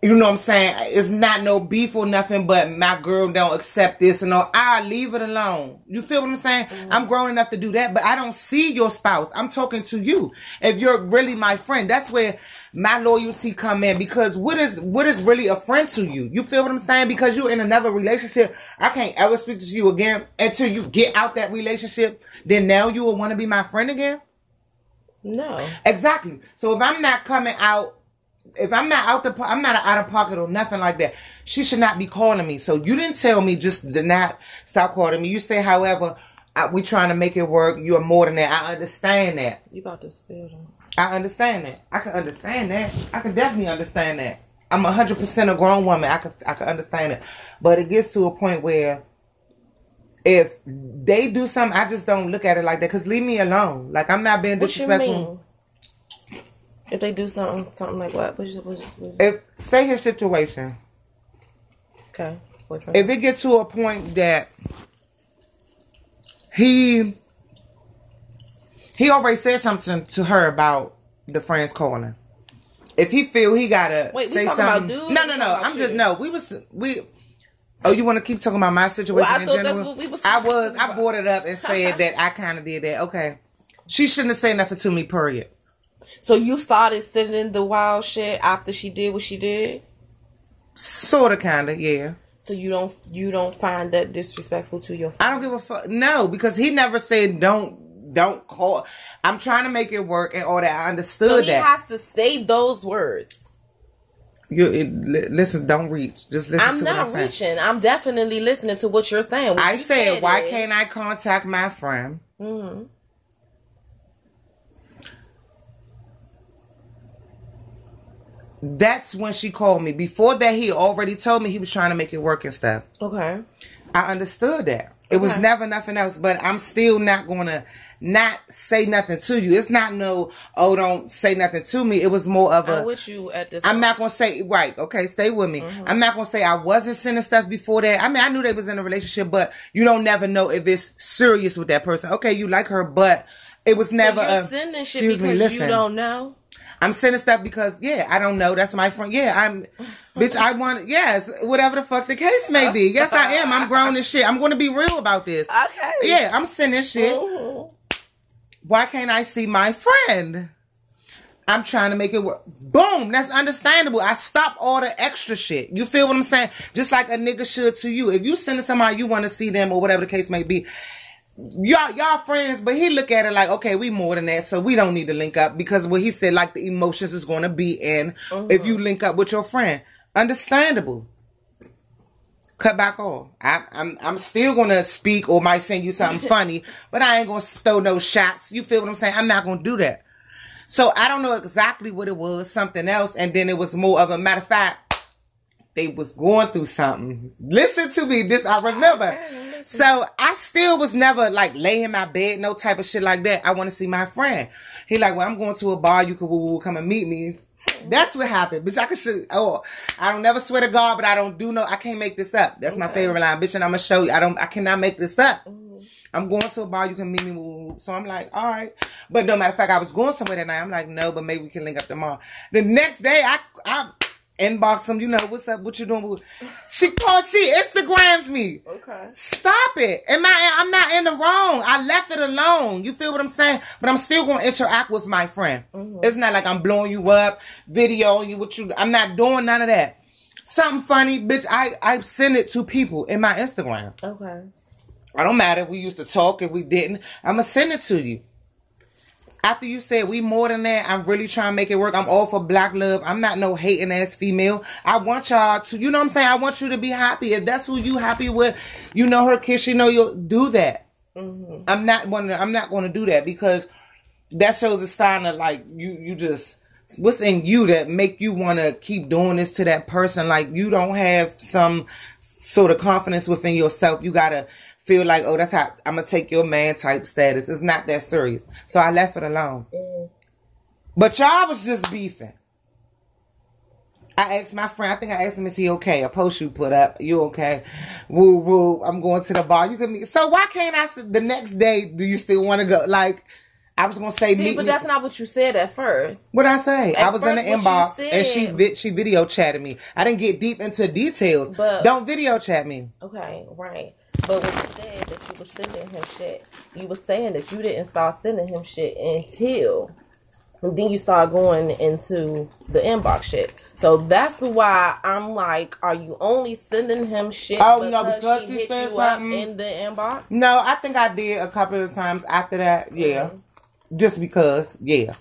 you know what I'm saying? It's not no beef or nothing, but my girl don't accept this and all. I leave it alone. You feel what I'm saying? Mm-hmm. I'm grown enough to do that, but I don't see your spouse. I'm talking to you. If you're really my friend, that's where my loyalty come in because what is what is really a friend to you? You feel what I'm saying? Because you're in another relationship, I can't ever speak to you again until you get out that relationship. Then now you will want to be my friend again. No. Exactly. So if I'm not coming out if I'm not out the, I'm not out of pocket or nothing like that. She should not be calling me. So you didn't tell me just to not stop calling me. You say, however, I, we trying to make it work. You are more than that. I understand that. You about to spill them. I understand that. I can understand that. I can definitely understand that. I'm a hundred percent a grown woman. I can I can understand it, but it gets to a point where if they do something, I just don't look at it like that. Cause leave me alone. Like I'm not being disrespectful. If they do something, something like what? If say his situation. Okay. Boyfriend. If it gets to a point that he he already said something to her about the friends calling. If he feel he gotta Wait, say something, no, no, no. I'm just no. We was we. Oh, you want to keep talking about my situation well, I in general? We was I was. I brought it up and said that I kind of did that. Okay, she shouldn't have said nothing to me. Period. So you started sending the wild shit after she did what she did? Sorta, kinda, yeah. So you don't you don't find that disrespectful to your? Friend? I don't give a fuck. No, because he never said don't don't call. I'm trying to make it work in order. I understood so he that. He has to say those words. You it, listen. Don't reach. Just listen. I'm not I'm reaching. I'm definitely listening to what you're saying. What I you said, said, why is, can't I contact my friend? Mm-hmm. That's when she called me. Before that, he already told me he was trying to make it work and stuff. Okay. I understood that. It okay. was never nothing else, but I'm still not gonna not say nothing to you. It's not no, oh, don't say nothing to me. It was more of a. I'm with you at this. I'm point. not gonna say right. Okay, stay with me. Mm-hmm. I'm not gonna say I wasn't sending stuff before that. I mean, I knew they was in a relationship, but you don't never know if it's serious with that person. Okay, you like her, but it was never. So a, sending shit because me, listen, you don't know. I'm sending stuff because yeah, I don't know. That's my friend. Yeah, I'm, bitch. I want yes, whatever the fuck the case may be. Yes, I am. I'm grown as shit. I'm going to be real about this. Okay. Yeah, I'm sending shit. Mm-hmm. Why can't I see my friend? I'm trying to make it work. Boom, that's understandable. I stop all the extra shit. You feel what I'm saying? Just like a nigga should to you. If you sending somebody you want to see them or whatever the case may be, y'all y'all friends, but he look at it like, okay, we more than that, so we don't need to link up because what he said, like the emotions is going to be in uh-huh. if you link up with your friend. Understandable. Cut back off. I, I'm I'm still gonna speak or might send you something funny, but I ain't gonna throw no shots. You feel what I'm saying? I'm not gonna do that. So I don't know exactly what it was, something else, and then it was more of a matter of fact they was going through something. Listen to me. This I remember. So I still was never like laying in my bed, no type of shit like that. I want to see my friend. He like, well, I'm going to a bar. You could woo, woo, come and meet me. That's what happened. Bitch, I could shoot. Oh, I don't never swear to God, but I don't do no. I can't make this up. That's okay. my favorite line, bitch. And I'm gonna show you. I don't. I cannot make this up. Mm-hmm. I'm going to a bar. You can meet me. Woo, woo. So I'm like, all right. But no matter of fact, I was going somewhere that night. I'm like, no, but maybe we can link up tomorrow. The next day, I I inbox them. You know what's up? What you doing? She called. She Instagrams me. Okay. Stop it. Am I? I'm not in the wrong. I left it alone. You feel what I'm saying? But I'm still gonna interact with my friend. Mm-hmm. It's not like I'm blowing you up, videoing you. What you? I'm not doing none of that. Something funny, bitch. I I send it to people in my Instagram. Okay. I don't matter if we used to talk if we didn't. I'm gonna send it to you after you said we more than that, I'm really trying to make it work. I'm all for black love. I'm not no hating ass female. I want y'all to, you know what I'm saying? I want you to be happy. If that's who you happy with, you know her kiss, you know you'll do that. Mm-hmm. I'm not going to, I'm not going to do that because that shows a sign of like you, you just, what's in you that make you want to keep doing this to that person? Like you don't have some sort of confidence within yourself. You gotta feel like, oh, that's how I'm gonna take your man type status. It's not that serious. So I left it alone. Mm. But y'all was just beefing. I asked my friend, I think I asked him, is he okay? A post you put up, you okay? Woo woo, I'm going to the bar. You can meet. So why can't I, the next day, do you still want to go? Like, I was going to say See, meet but me. that's not what you said at first. What I say? I At was in the inbox and she vi- she video chatted me. I didn't get deep into details. But- Don't video chat me. Okay, right. But when you said that you were sending him shit, you were saying that you didn't start sending him shit until then you start going into the inbox shit. So that's why I'm like, are you only sending him shit Oh, no, because she he hit said you up something. in the inbox? No, I think I did a couple of times after that. Yeah, Mm-hmm. just because. Yeah,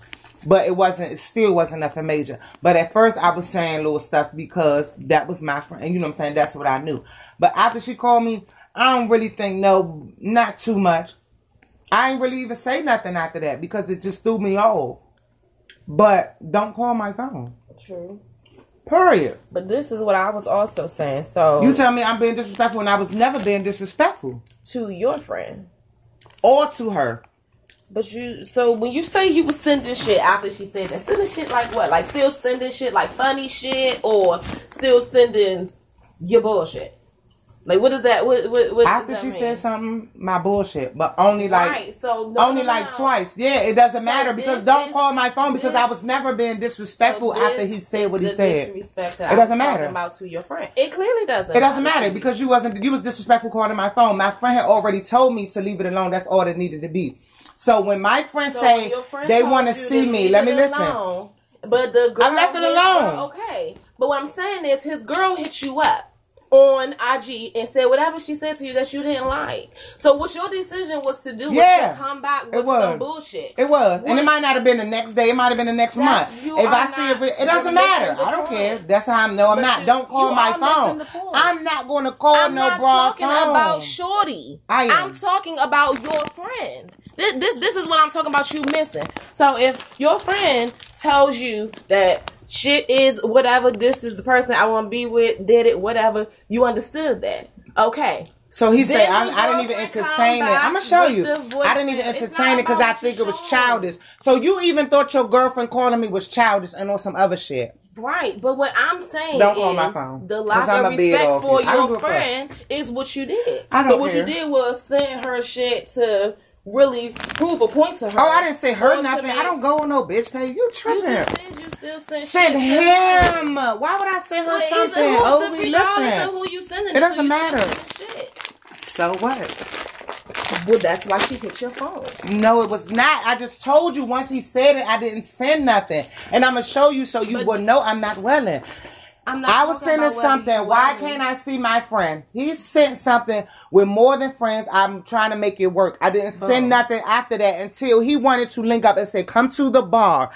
but it wasn't. It still wasn't nothing major. But at first, I was saying little stuff because that was my friend. And you know what I'm saying? That's what I knew. But after she called me, I don't really think no, not too much. I ain't really even say nothing after that because it just threw me off. But don't call my phone. True. Period. But this is what I was also saying. So You tell me I'm being disrespectful and I was never being disrespectful. to your friend. Or to her. But you, so when you say you was sending shit after she said that, sending shit like what? Like still sending shit like funny shit, or still sending your bullshit? Like what is that? What, what, what After she mean? said something, my bullshit. But only like right. So no, only no, like no. twice. Yeah, it doesn't matter because don't call my phone because this- I was never being disrespectful So after he said what he said. disrespect It doesn't matter. About to your friend, it clearly doesn't. It doesn't matter because you wasn't you was disrespectful calling my phone. My friend had already told me to leave it alone. That's all it needed to be. So when my friends So say friend they want to see me, let me listen. alone, But the girl, I left it alone. okay, but what I'm saying is, his girl hit you up on IG and said whatever she said to you that you didn't like. So what your decision was to do was to come back it with some bullshit. It was, and it might not have been the next day. It might have been the next month. If I see if it, it doesn't matter. I don't point. care. That's how I know I'm But not. you- don't call my phone. I'm not going to call I'm no broad talking phone. about Shorty. I am. I'm talking about your friend. This, this this is what I'm talking about you missing. So if your friend tells you that shit is whatever, this is the person I want to be with, did it, whatever, you understood that. Okay. So he said, I, I didn't even entertain it. I'm gonna show you. I didn't even entertain it because I think it was childish. So you even thought your girlfriend calling me was childish and on some other shit. Right, but what I'm saying Don't call my phone, the lack of respect for you. Your give a fuck. friend is what you did. I don't but what care. you did was send her shit to really prove a point to her. Oh, I didn't say her nothing. I don't go on no bitch page. You tripping? you still send Send shit to him. Why would I send her Well, something? who, Oh, the, we listen. who you sending It doesn't you matter. shit. So what? Well, that's why she hit your phone. No, it was not. I just told you once he said it, I didn't send nothing. And I'm gonna show you so you But- will know I'm not willing. I'm not. I was sending something. Why can't. I see my friend? He sent something with more than friends. I'm trying to make it work. I didn't send Boom. nothing after that until he wanted to link up and say, come to the bar.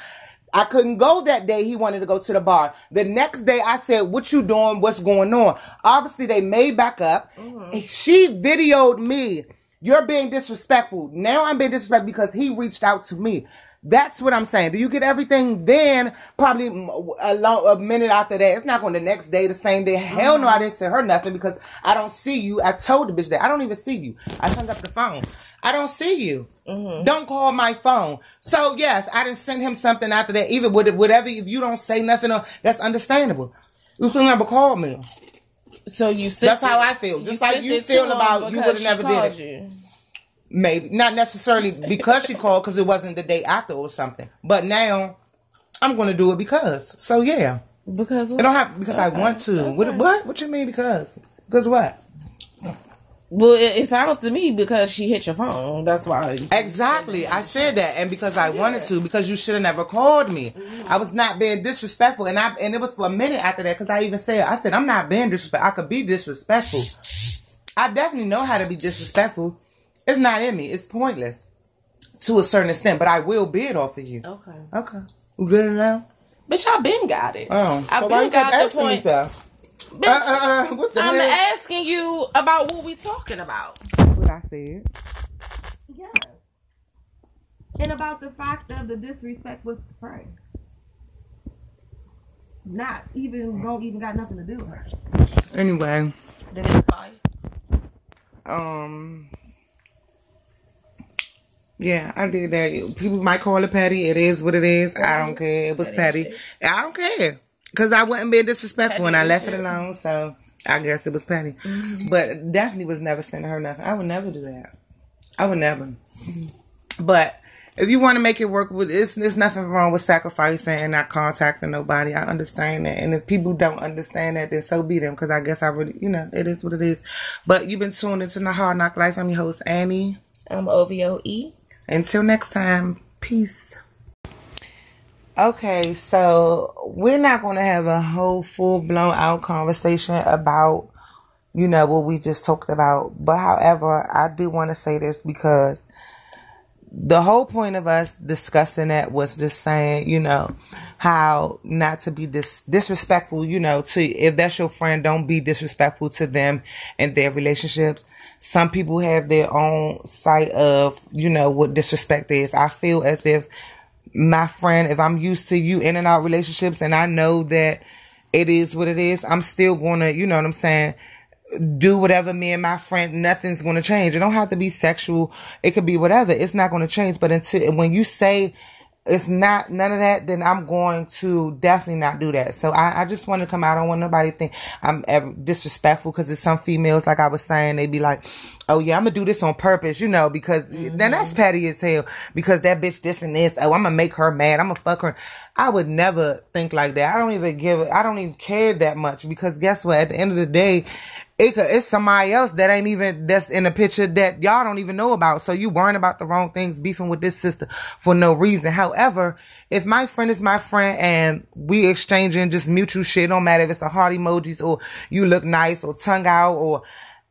I couldn't go that day. He wanted to go to the bar. The next day, I said, "What you doing? What's going on?" Obviously, they made back up. Mm-hmm. She videoed me. You're being disrespectful. Now I'm being disrespectful because he reached out to me. That's what I'm saying. Do you get everything? Then probably a, long, a minute after that, it's not going the next day, the same day. Hell no, I didn't send her nothing because I don't see you. I told the bitch that I don't even see you. I hung up the phone. I don't see you. Don't call my phone. So yes, I didn't send him something after that. Even with whatever, if you don't say nothing, uh, that's understandable. You still never called me. So you That's how I feel. Just like you feel about you would've never did it. You. Maybe not necessarily because she called because it wasn't the day after or something. But now I'm going to do it because. So yeah, Because it don't have because I want to. What okay. what what you mean because? Because what? Well, it, it sounds to me because she hit your phone. That's why. Exactly. I said that, and because I wanted to, because you should have never called me. I was not being disrespectful, and I and it was for a minute after that because I even said I said I'm not being disrespectful. I could be disrespectful. I definitely know how to be disrespectful. It's not in me. It's pointless to a certain extent, but I will bid off of you. Okay. Okay. We good now? Bitch, I been got it. Oh, I so been got the point. Stuff? Bitch, uh, uh, uh, what the I'm hell? asking you about what we talking about. What I said. Yeah. And about the fact of the disrespect with the friend. Not even don't even got nothing to do with her. Anyway, Did it apply? um, yeah, I did that. People might call it petty. It is what it is. I don't care. It was Petty petty. I don't care. Cause I wasn't being disrespectful and I left it alone, so I guess it was petty. Mm-hmm. But definitely was never sending her nothing. I would never do that. I would never. But if you want to make it work with it's there's nothing wrong with sacrificing and not contacting nobody. I understand that. And if people don't understand that, then so be them. Cause I guess I really you know, it is what it is. But you've been tuned into the Hard Knock Life. I'm your host, Annie. I'm OVOE. Until next time, peace. Okay, so we're not going to have a whole full blown out conversation about, you know, what we just talked about. But however, I do want to say this because the whole point of us discussing that was just saying, you know, how not to be dis- disrespectful, you know, to if that's your friend, don't be disrespectful to them and their relationships. Some people have their own sight of, you know, what disrespect is. I feel as if my friend, if I'm used to you in and out relationships and I know that it is what it is, I'm still going to, you know what I'm saying? do whatever me and my friend, nothing's going to change. It don't have to be sexual. It could be whatever. It's not going to change. But until, when you say it's not none of that, then I'm going to definitely not do that. So I, I just want to come out. I don't want nobody to think I'm ever disrespectful because there's some females, like I was saying, they'd be like, oh yeah, I'm gonna do this on purpose, you know, because then mm-hmm. that's petty as hell because that bitch this and this. Oh, I'm gonna make her mad. I'm gonna fuck her. I would never think like that. I don't even give, I don't even care that much because guess what? At the end of the day, it could, it's somebody else that ain't even that's in the picture that y'all don't even know about. So you worrying about the wrong things, beefing with this sister for no reason. However, if my friend is my friend and we exchanging just mutual shit, don't matter if it's a heart emojis or you look nice or tongue out or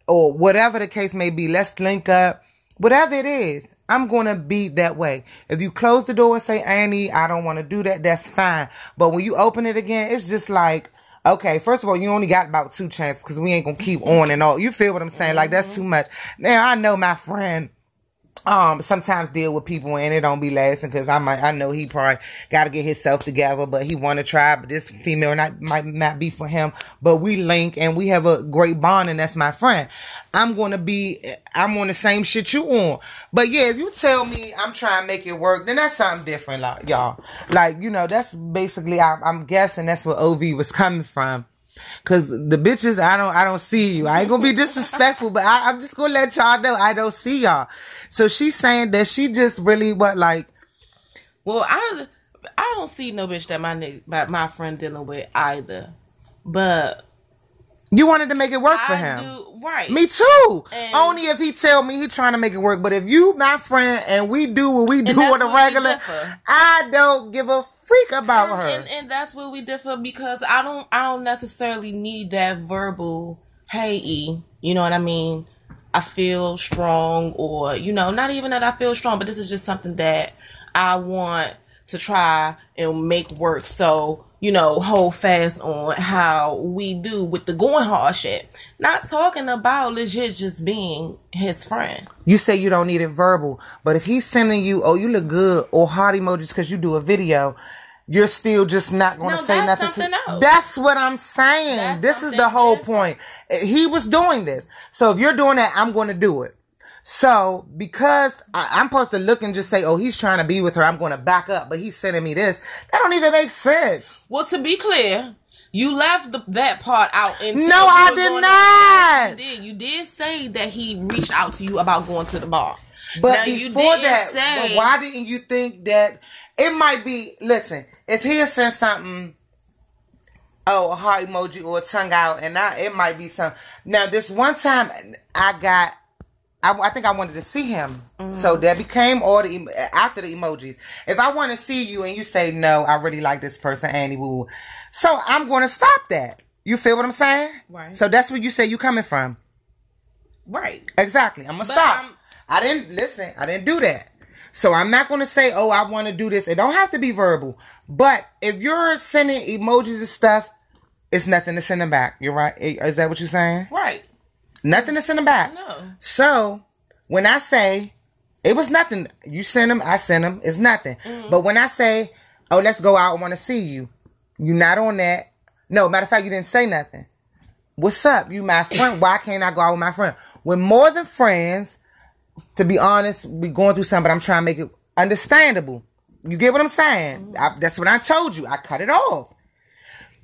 or whatever the case may be, let's link up. Whatever it is, I'm gonna be that way. If you close the door and say, Annie, I don't want to do that, that's fine. But when you open it again, it's just like, okay, first of all, you only got about two chances because we ain't gonna keep mm-hmm. on and on. You feel what I'm saying? Like that's mm-hmm. too much. Now I know my friend um sometimes deal with people and it don't be lasting because I might I know he probably got to get himself together, but he want to try. But this female not might not be for him. But we link and we have a great bond, and that's my friend. I'm gonna be I'm on the same shit you on. But yeah, if you tell me I'm trying to make it work, then that's something different, like y'all. Like you know, that's basically I, I'm guessing that's where Ov was coming from. Cause the bitches, I don't, I don't see you. I ain't gonna be disrespectful, but I, I'm just gonna let y'all know I don't see y'all. So she's saying that she just really what like, Well, I I don't see no bitch that my nigga, my, my friend dealing with either. But you wanted to make it work for I him. do right. Me too. And- Only if he tell me he trying to make it work. But if you my friend and we do what we do on a regular. I don't give a freak about her. and, and that's where we differ because I don't I don't necessarily need that verbal hey e you know what I mean? I feel strong or you know not even that I feel strong but this is just something that I want to try and make work. So you know hold fast on how we do with the going hard shit. Not talking about legit just being his friend. You say you don't need it verbal, but if he's sending you, oh, you look good, or hot emojis because you do a video, you're still just not going to No, say nothing. to, else. That's what I'm saying. That's this is the whole different. point. He was doing this, so if you're doing that, I'm going to do it. So because I, I'm supposed to look and just say, oh, he's trying to be with her, I'm going to back up, but he's sending me this. That don't even make sense. Well, to be clear, you left the, that part out. No, I did not. To, you did. You did say that he reached out to you about going to the bar. But Now, before that, say- why didn't you think that it might be? Listen, if he had sent something, oh, a heart emoji or a tongue out, and I, it might be some. Now, this one time, I got. I, I think I wanted to see him, so Mm-hmm. that became all the after the emojis. If I want to see you and you say no, I really like this person, Annie Woo, so I'm going to stop that. You feel what I'm saying? Right. So that's where you say you coming from. Right. Exactly. I'm gonna But stop. I'm- I didn't listen. I didn't do that. So I'm not gonna say, "Oh, I want to do this." It don't have to be verbal. But if you're sending emojis and stuff, it's nothing to send them back. You're right. Is that what you're saying? Right. Nothing to send them back. No. So when I say it was nothing, you send them, I send them. It's nothing. Mm-hmm. But when I say, "Oh, let's go out. I want to see you," you're not on that. No, matter of fact, you didn't say nothing. What's up? You my friend. Why can't I go out with my friend? We're more than friends. To be honest, we going through something, but I'm trying to make it understandable. You get what I'm saying? Mm-hmm. I, that's what I told you. I cut it off.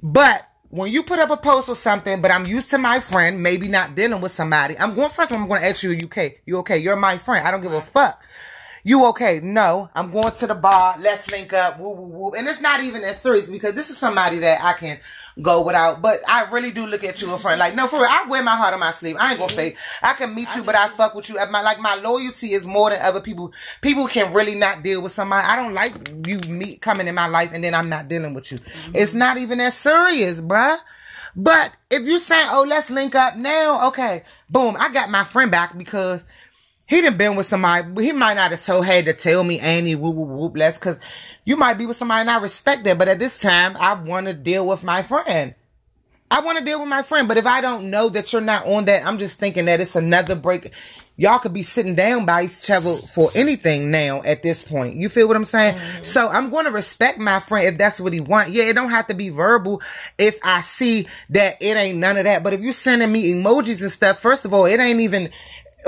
But when you put up a post or something, but I'm used to my friend, maybe not dealing with somebody. I'm going first. I'm going to ask you, you okay? You okay? You're my friend. I don't give a fuck. You okay? No, I'm going to the bar. Let's link up. Woo, woo, woo. And it's not even as serious because this is somebody that I can go without. But I really do look at you a friend. Like, no, for real. I wear my heart on my sleeve. I ain't gonna fake. I can meet you, but I fuck with you. My like my loyalty is more than other people. People can really not deal with somebody. I don't like you meet coming in my life and then I'm not dealing with you. It's not even as serious, bruh. But if you say, oh, let's link up now, okay, boom, I got my friend back because he done been with somebody. He might not have so had to tell me, Annie, whoop, whoop, whoop, less, because you might be with somebody and I respect that. But at this time, I want to deal with my friend. I want to deal with my friend. But if I don't know that you're not on that, I'm just thinking that it's another break. Y'all could be sitting down by each other for anything now at this point. You feel what I'm saying? Mm-hmm. So I'm going to respect my friend if that's what he want. Yeah, it don't have to be verbal if I see that it ain't none of that. But if you're sending me emojis and stuff, first of all, it ain't even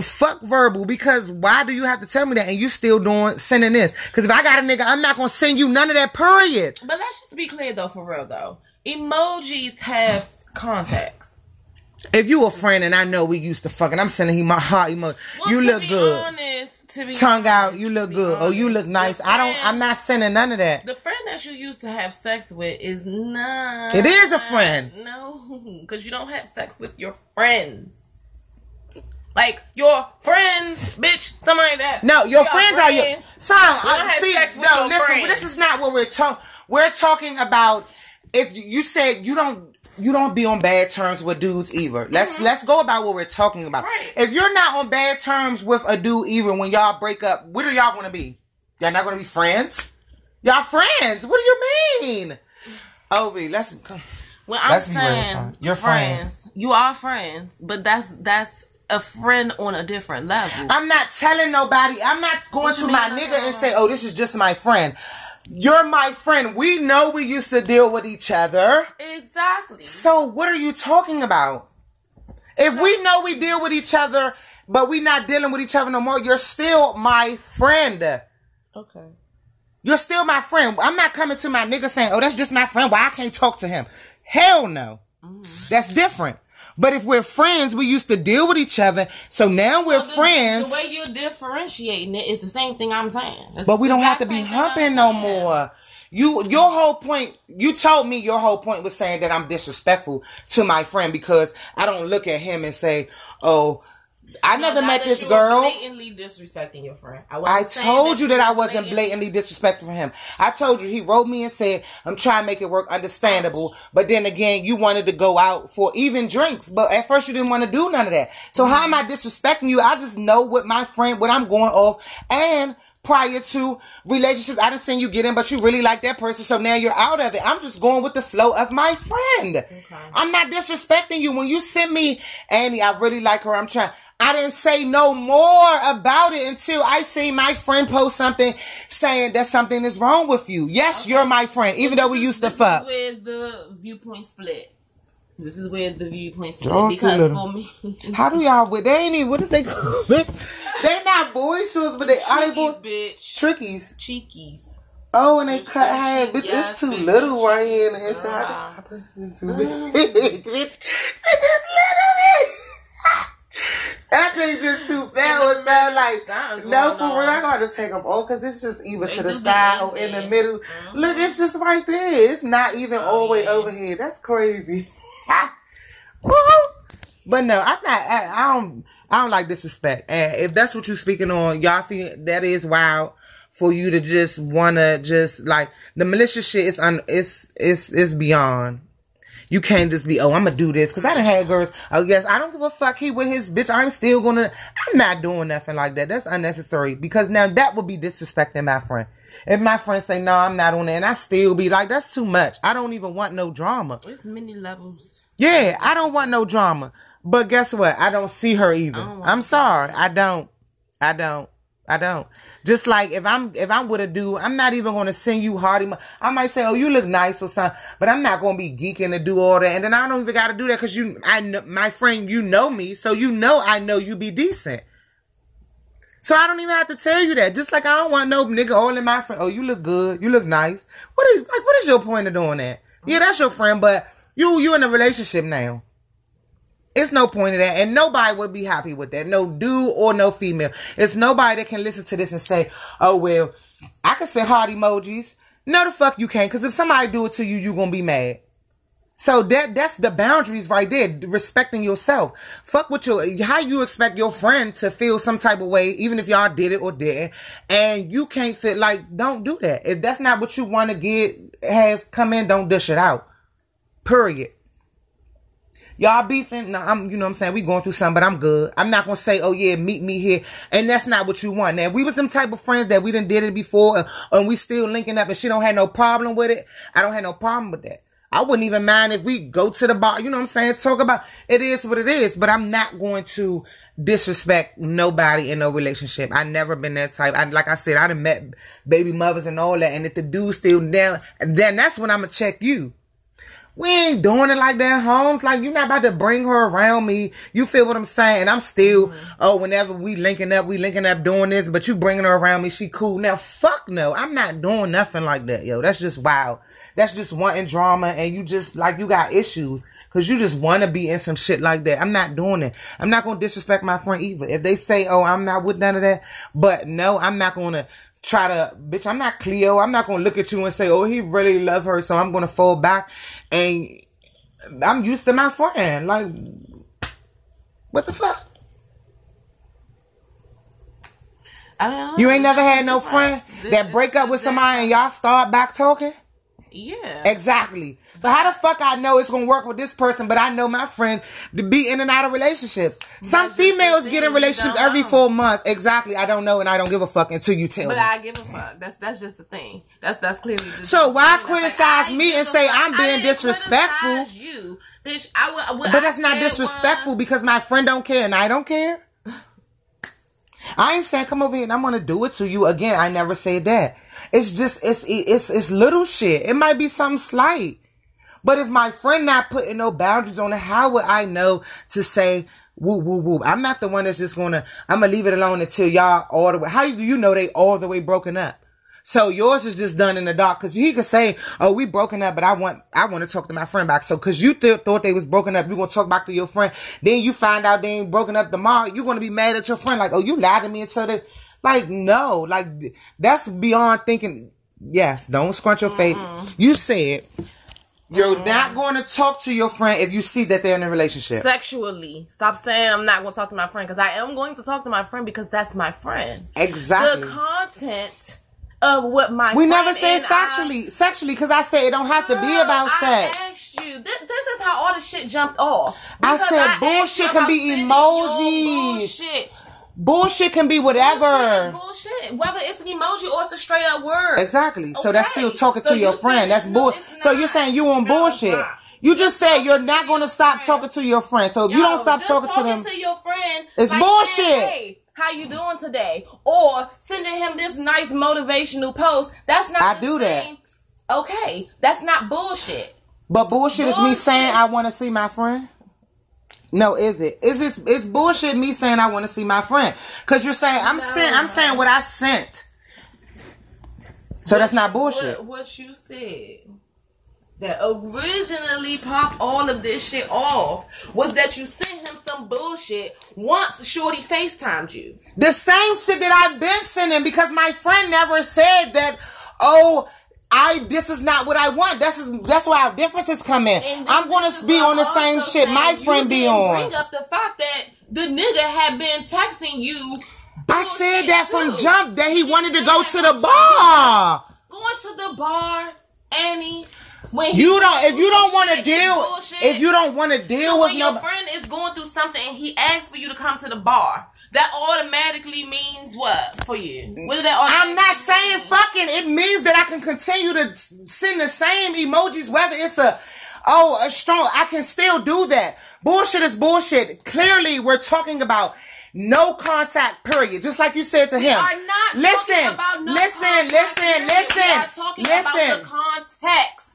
fuck verbal because why do you have to tell me that and you still doing sending this? Because if I got a nigga, I'm not gonna send you none of that. Period. But let's just be clear though, for real though. Emojis have context. If you a friend and I know we used to fucking, I'm sending him my heart emoji. Well, you look good. Honest, to be Tongue out. You look good. Oh, you look nice. the I don't. I'm not sending none of that. The friend that you used to have sex with is not. It is a friend. No, because you don't have sex with your friends. Like your friends, bitch, somebody like that. No, your You friends got are your son. don't I, see, no, listen. friends. This is not what we're talking. We're talking about if you, you said you don't. You don't be on bad terms with dudes either. Let's let's go about what we're talking about. Mm-hmm. Right. If you're not on bad terms with a dude either when y'all break up, what are y'all gonna be? Y'all not gonna be friends? Y'all friends? What do you mean? Ovi, let's come. Well, I'm Let's be real, saying son. You're friends. You are friends, but that's that's a friend on a different level. I'm not telling nobody. I'm not going to my mean? nigga and say, "Oh, this is just my friend." You're my friend. We know we used to deal with each other. exactly. So what are you talking about? If we know we deal with each other, but we not dealing with each other no more, you're still my friend. Okay. You're still my friend. I'm not coming to my nigga saying, "Oh, that's just my friend. Why I can't talk to him?" Hell no. Mm. That's different. But if we're friends, we used to deal with each other. So now we're the, friends. The way you're differentiating it is the same thing I'm saying. It's But we don't have to be same thing I'm humping no more. You, your whole point, you told me your whole point was saying that I'm disrespectful to my friend because I don't look at him and say, oh, I never met this girl. Blatantly disrespecting your friend. I, I told you that I wasn't blatantly disrespectful for him. I told you he wrote me and said, I'm trying to make it work understandable. But then again, you wanted to go out for even drinks. But at first you didn't want to do none of that. So how am I mm-hmm. disrespecting you? I just know what my friend, what I'm going off. And prior to relationships, I didn't see you get in, but you really like that person. So now you're out of it. I'm just going with the flow of my friend. I'm not disrespecting you. When you sent me, Annie, I really like her. I'm trying. I didn't say no more about it until I see my friend post something saying that something is wrong with you. Yes, you're my friend, even though we used to fuck. where the viewpoint split. This is where the viewpoint split because for me, How do y'all? But they ain't even. What is they? They not boy shoes, but they are they boy bitch, trickies. cheekies. Oh, and they Bitch, cut that hair. Bitch, yes, it's too bitch, little that right here in the inside. Uh-huh. I put too big. bitch, bitch, it's little bit. That thing just too fat. Was sound like no for real. I gotta take them all because it's just either They to the side or in the middle. Mhm. Look, it's just right there. It's not even all the way over here. That's crazy. But no, I'm not. I, I don't. I don't like disrespect. And if that's what you're speaking on, y'all feel that is wild for you to just wanna just like the malicious shit. Is un. It's it's it's beyond. You can't just be, oh, I'm gonna do this because I done had girls. Oh yes, I don't give a fuck. He with his bitch. I'm still gonna. I'm not doing nothing like that. That's unnecessary because now that would be disrespecting my friend. If my friends say no, I'm not on it, and I still be like, that's too much. I don't even want no drama. There's many levels. Yeah, I don't want no drama. But guess what? I don't see her either. I'm sorry. I don't. I don't. I don't. Just like if I'm if I'm with a dude, I'm not even gonna send you emo- I might say, "Oh, you look nice" or something, but I'm not gonna be geeking to do all that. And then I don't even got to do that because you, I, know, my friend, you know me, so you know I know you be decent. So I don't even have to tell you that. Just like I don't want no nigga all in my friend. Oh, you look good. You look nice. What is like? What is your point of doing that? Yeah, that's your friend, but you you in a relationship now. It's no point in that, and nobody would be happy with that. No dude or no female. It's nobody that can listen to this and say, "Oh well, I can send heart emojis." No, the fuck you can't. Because if somebody do it to you, you gonna be mad. So that that's the boundaries right there. Respecting yourself. Fuck with your how you expect your friend to feel some type of way, even if y'all did it or didn't, and you can't fit like don't do that. If that's not what you want to get, have come in, don't dish it out. Period. Y'all beefing? No, I'm, you know what I'm saying? We going through something, but I'm good. I'm not gonna say, oh yeah, meet me here. And that's not what you want. Now, we was them type of friends that we didn't did it before and, and we still linking up and she don't have no problem with it. I don't have no problem with that. I wouldn't even mind if we go to the bar, you know what I'm saying? Talk about it is what it is, but I'm not going to disrespect nobody in no relationship. I never been that type. I like I said, I done met baby mothers and all that, and if the dude still down, then that's when I'm gonna check you. We ain't doing it like that, Holmes. Like you're not about to bring her around me. You feel what I'm saying? And I'm still, mm-hmm. oh, whenever we linking up, we linking up doing this, but you bringing her around me, she cool. Now, fuck no, I'm not doing nothing like that, yo. That's just wild. That's just wanting drama, and you just like you got issues. Cause you just want to be in some shit like that. I'm not doing it. I'm not going to disrespect my friend either. If they say, oh, I'm not with none of that. But no, I'm not going to try to, bitch, I'm not Cleo. I'm not going to look at you and say, oh, he really love her. So I'm going to fall back and I'm used to my friend. Like, what the fuck? I mean, you ain't never had no friend that break up with somebody and y'all start back talking? Yeah. Exactly. So how the fuck I know it's gonna work with this person, but I know my friend to be in and out of relationships. Some females get in relationships every four months. Exactly. I don't know and I don't give a fuck until you tell but me. But I give a fuck. That's that's just the thing. That's that's clearly just So why criticize like, me and say I'm being disrespectful? You, bitch. I would. But that's not disrespectful was, because my friend don't care and I don't care. I ain't saying come over here and I'm gonna do it to you again. I never said that. It's just it's it's it's little shit. It might be something slight. But if my friend not putting no boundaries on it, how would I know to say woo woo woo? I'm not the one that's just gonna I'm gonna leave it alone until y'all all the way. How do you know they all the way broken up? So yours is just done in the dark because he could say, "Oh, we broken up," but I want I want to talk to my friend back. So because you th- thought they was broken up, you gonna talk back to your friend. Then you find out they ain't broken up tomorrow. You're gonna be mad at your friend, like, "Oh, you lied to me until they." Like no, like that's beyond thinking. Yes, don't scrunch your face. You said you're mm-hmm. not going to talk to your friend if you see that they're in a relationship. Sexually. Stop saying I'm not going to talk to my friend because I am going to talk to my friend because that's my friend. Exactly. The content of what my we never said sexually I, sexually because i say it don't have to be about sex i asked you this, this is how all the shit jumped off i said I bullshit can be emojis bullshit Bullshit can be whatever. Bullshit, bullshit. Whether it's an emoji or it's a straight up word. Exactly. So that's still talking so to your friend. That's bull. So you're saying you on bullshit. You just said you're not going to stop talking to your friend. So if Yo, you don't stop talking, talking, to them, to your friend, it's like, bullshit. Hey, how you doing today? Or sending him this nice motivational post. That's not. I do same. that. Okay, that's not bullshit. But bullshit, bullshit. is me saying I want to see my friend. No, is it? Is this? It's bullshit. Me saying I want to see my friend because you're saying I'm no. saying I'm saying what I sent. So what that's not bullshit. What, what you said that originally popped all of this shit off was that you sent him some bullshit once Shorty FaceTimed you. The same shit that I've been sending because my friend never said that. Oh, I this is not what I want. That's is, that's why our differences come in. I'm gonna be on the same shit my friend be on. Bring up the fact that the nigga had been texting you. I said that too. from jump that he, he wanted to go to the bar. Going to the bar, Annie. When you don't, if you don't want to deal, if you don't want to deal so with when your friend is going through something and he asks for you to come to the bar, that automatically means what for you? What that I'm not saying mean? fucking. It means that I can continue to send the same emojis, whether it's a oh a strong. I can still do that. Bullshit is bullshit. Clearly, we're talking about no contact. Period. Just like you said to we him. Are not listen, no listen, listen, listen, listen. context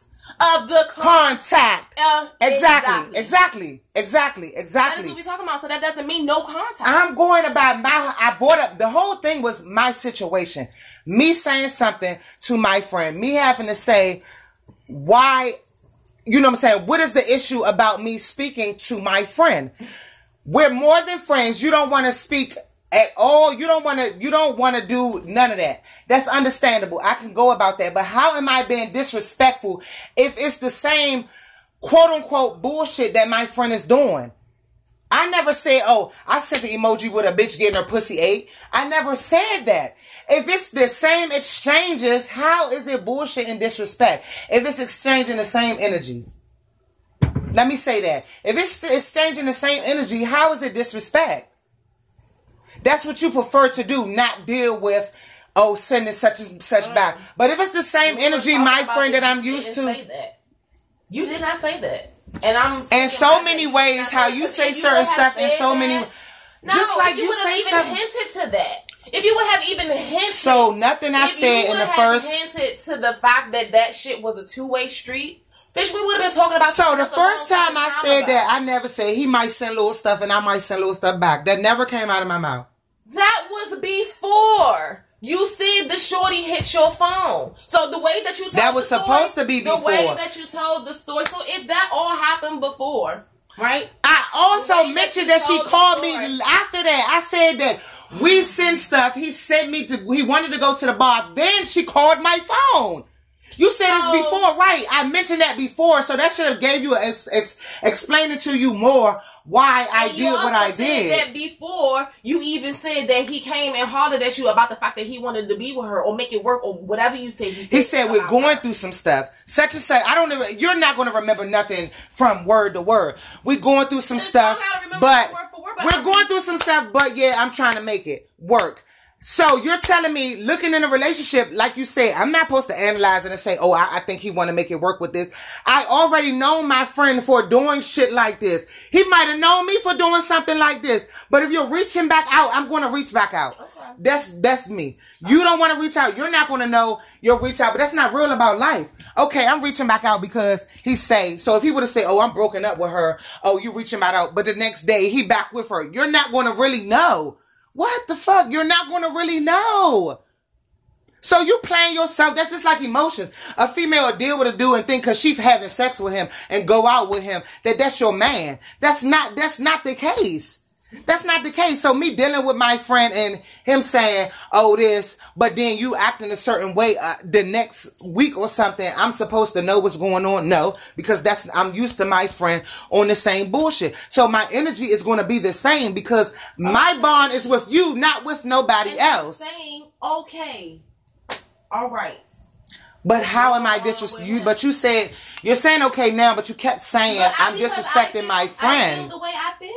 of the contact. Uh, exactly, exactly, exactly, exactly. That is what we talking about. So that doesn't mean no contact. I'm going about my. I brought up the whole thing was my situation. Me saying something to my friend. Me having to say why you know what I'm saying? What is the issue about me speaking to my friend? We're more than friends. You don't want to speak at all. You don't want to, you don't want to do none of that. That's understandable. I can go about that. But how am I being disrespectful if it's the same quote unquote bullshit that my friend is doing? I never said, oh, I sent the emoji with a bitch getting her pussy ate. I never said that. If it's the same exchanges, how is it bullshit and disrespect? If it's exchanging the same energy. Let me say that. If it's exchanging the same energy, how is it disrespect? That's what you prefer to do, not deal with, oh, sending such and such back. But if it's the same You energy, my friend that I'm used to. say that. You did not say that. And I'm In so many ways, how you say certain stuff in so many- No, Just like you you would say even stuff- hinted to that. If you would have even hinted, So nothing I said in the first. hinted to the fact that that shit was a two way street, bitch, we would have been talking about. So the something else a first time I said ago. that, I never said he might send little stuff and I might send little stuff back. That never came out of my mouth. That was before. You said the shorty hit your phone. So the way that you told That was the story- supposed to be before. the way that you told the story. So if that all happened before, right? I also way that mentioned that she called me after that. I said that we sent stuff. He sent me to. He wanted to go to the bar. Then she called my phone. You said So- this before, right? I mentioned that before, so that should have gave you a, ex, ex, explaining to you more why I did what I said did. That before you even said that he came and hollered at you about the fact that he wanted to be with her or make it work or whatever you said. He said, He said we're going her. through some stuff. Such and such. I don't. Even, you're not going to remember nothing from word to word. We're going through some stuff, I gotta remember but word word, but we're going through some stuff. But yeah, I'm trying to make it work. So you're telling me, looking in a relationship, like you said, I'm not supposed to analyze it and say, "Oh, I, I think he want to make it work with this." I already know my friend for doing shit like this. He might have known me for doing something like this. But if you're reaching back out, I'm going to reach back out. Okay. That's that's me. You don't want to reach out. You're not going to know you'll reach out, but that's not real about life. Okay, I'm reaching back out because he say. So if he would have said, "Oh, I'm broken up with her," oh, you reaching back out, but the next day he back with her, you're not going to really know. What the fuck? You're not going to really know. So you playing yourself. That's just like emotions. A female will deal with a dude and think because she's having sex with him and go out with him that that's your man. That's not. That's not the case. That's not the case. So me dealing with my friend and him saying, "Oh, this," but then you acting a certain way uh, the next week or something. I'm supposed to know what's going on. No, because that's I'm used to my friend on the same bullshit. So my energy is going to be the same because my bond is with you, not with nobody And else. saying, okay, all right. But how am I disrespecting you? But you said you're saying okay now, but you kept saying I- I'm disrespecting feel- my I friend. feel the way I feel.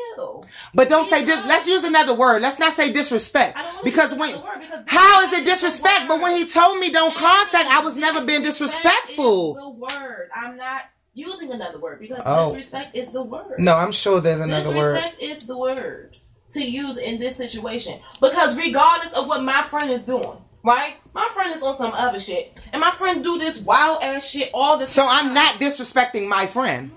But don't say this. Let's use another word. Let's not say disrespect. I don't Because when because how is it disrespect disrespect? But when he told me don't contact, I was never being disrespectful. is the word. I'm not using another word because Oh. disrespect is the word. No, I'm sure there's another word. disrespect is the word to use in this situation because regardless of what my friend is doing, right? My friend is on some other shit, and my friend do this wild ass shit all the time. So I'm not disrespecting my friend.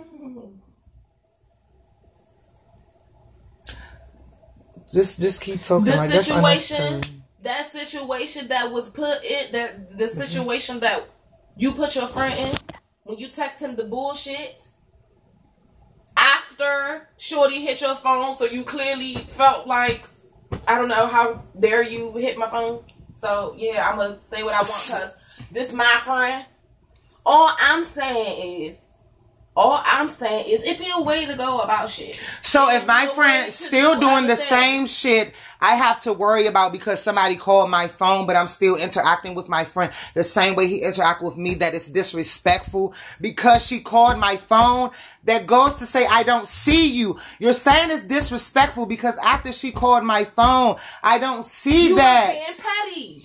Just just keep talking. the like, situation, that situation that was put in, that the situation that you put your friend in, when you text him the bullshit after Shorty hit your phone, so you clearly felt like I don't know how dare you hit my phone. So yeah, I'm gonna say what I want because this my friend. All I'm saying is. All I'm saying is it be a way to go about shit. So if my friend is still do doing the same shit, I have to worry about because somebody called my phone, but I'm still interacting with my friend the same way he interact with me. That it's disrespectful because she called my phone. That goes to say I don't see you. You're saying it's disrespectful because after she called my phone, I don't see You that. were being petty.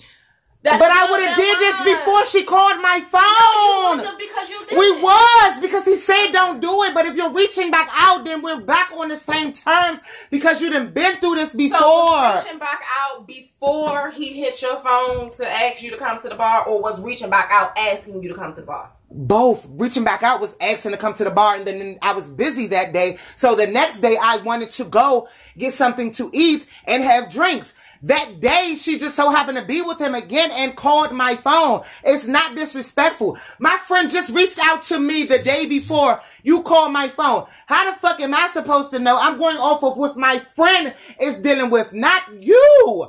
That's But I would have did this before she called my No, phone. wasn't because you did. We was because he said don't do it. But if you're reaching back out, then we're back on the same terms because you done been through this So before. was reaching back out before he hit your phone to ask you to come to the bar, or was reaching back out asking you to come to the bar? Both reaching back out was asking to come to the bar, and then I was busy that day. So the next day, I wanted to go get something to eat and have drinks. That day, she just so happened to be with him again and called my phone. It's not disrespectful. My friend just reached out to me the day before you called my phone. How the fuck am I supposed to know? I'm going off of what my friend is dealing with, not you.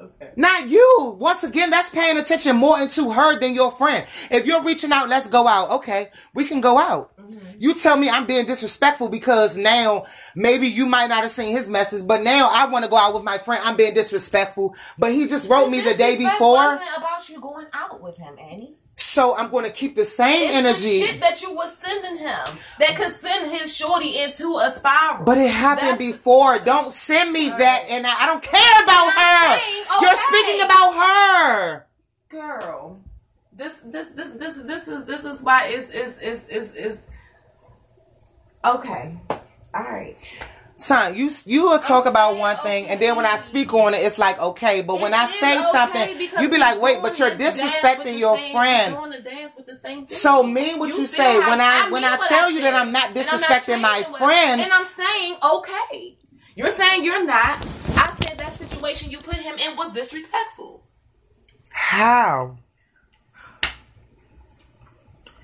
Okay. Not you. Once again, that's paying attention more into her than your friend. If you're reaching out, let's go out. Okay, we can go out. You tell me I'm being disrespectful because now maybe you might not have seen his message, but now I want to go out with my friend. I'm being disrespectful, but he just wrote me the day before. Wasn't about you going out with him, Annie. So I'm going to keep the same it's energy. The shit that you was sending him that could send his shorty into a spiral. But it happened That's before. Don't send me that, and I, I, don't care about her. Saying, okay. You're speaking about her, girl. This this this this this is this is why it's it's it's it's, it's okay. All right. Son, you you will talk about one thing, and then when I speak on it, it's like okay. But it when I say okay something, you be like, "Wait, but you're disrespecting your same, friend." So mean what you, you say when I, I when I tell I you that I'm not disrespecting I'm not my friend, and I'm saying okay. You're saying you're not. I said that situation you put him in was disrespectful. How?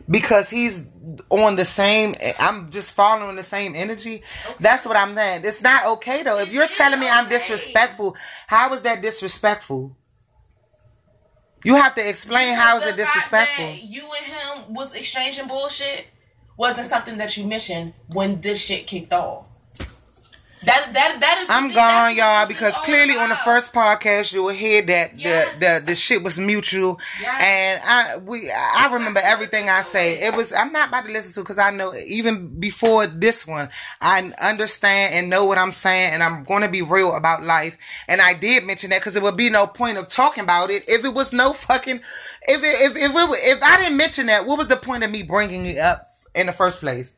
Because he's on the same i'm just following the same energy. Okay. that's what i'm saying. It's not okay though. If you're telling me i'm disrespectful how is that disrespectful? You have to explain because how is it disrespectful. you and him was exchanging bullshit wasn't something that you mentioned when this shit kicked off that that that is. I'm gone, y'all, because clearly about. on the first podcast you will hear that yes. the, the the shit was mutual, yes. and I we I remember everything I say. It was I'm not about to listen to because I know even before this one I understand and know what I'm saying, and I'm going to be real about life. And I did mention that because there would be no point of talking about it if it was no fucking if it, if if it, if I didn't mention that. What was the point of me bringing it up in the first place?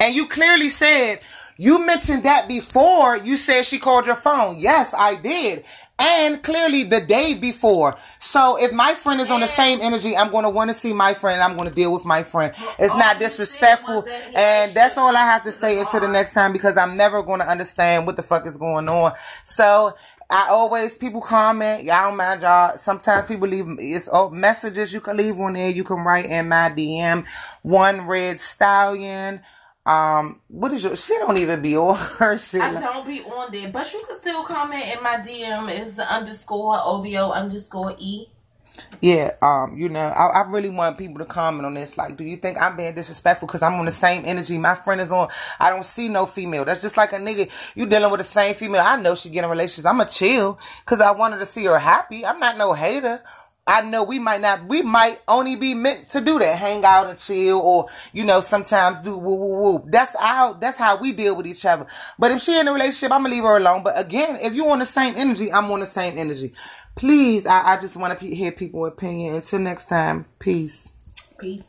And you clearly said you mentioned that before you said she called your phone. Yes, I did. And clearly the day before. So if my friend is on the same energy, I'm going to want to see my friend. I'm going to deal with my friend. It's not disrespectful. And that's all I have to say until the next time because I'm never going to understand what the fuck is going on. So I always people comment. Y'all don't mind y'all. Sometimes people leave it's oh, messages you can leave on there. You can write in my DM. One red stallion. Um, what is your? She don't even be on her shit. I don't be on there, but you can still comment in my DM. Is the underscore OVO underscore E. Yeah, um, you know, I, I, really want people to comment on this. Like, do you think I'm being disrespectful because I'm on the same energy my friend is on? I don't see no female. That's just like a nigga. You dealing with the same female. I know she getting relationships. I'm a chill because I wanted to see her happy. I'm not no hater. I know we might not, we might only be meant to do that, hang out and chill, or you know, sometimes do woo woo woo. That's how that's how we deal with each other. But if she in a relationship, I'm gonna leave her alone. But again, if you on the same energy, I'm on the same energy. Please, I, I just want to hear people's opinion. Until next time, peace. Peace.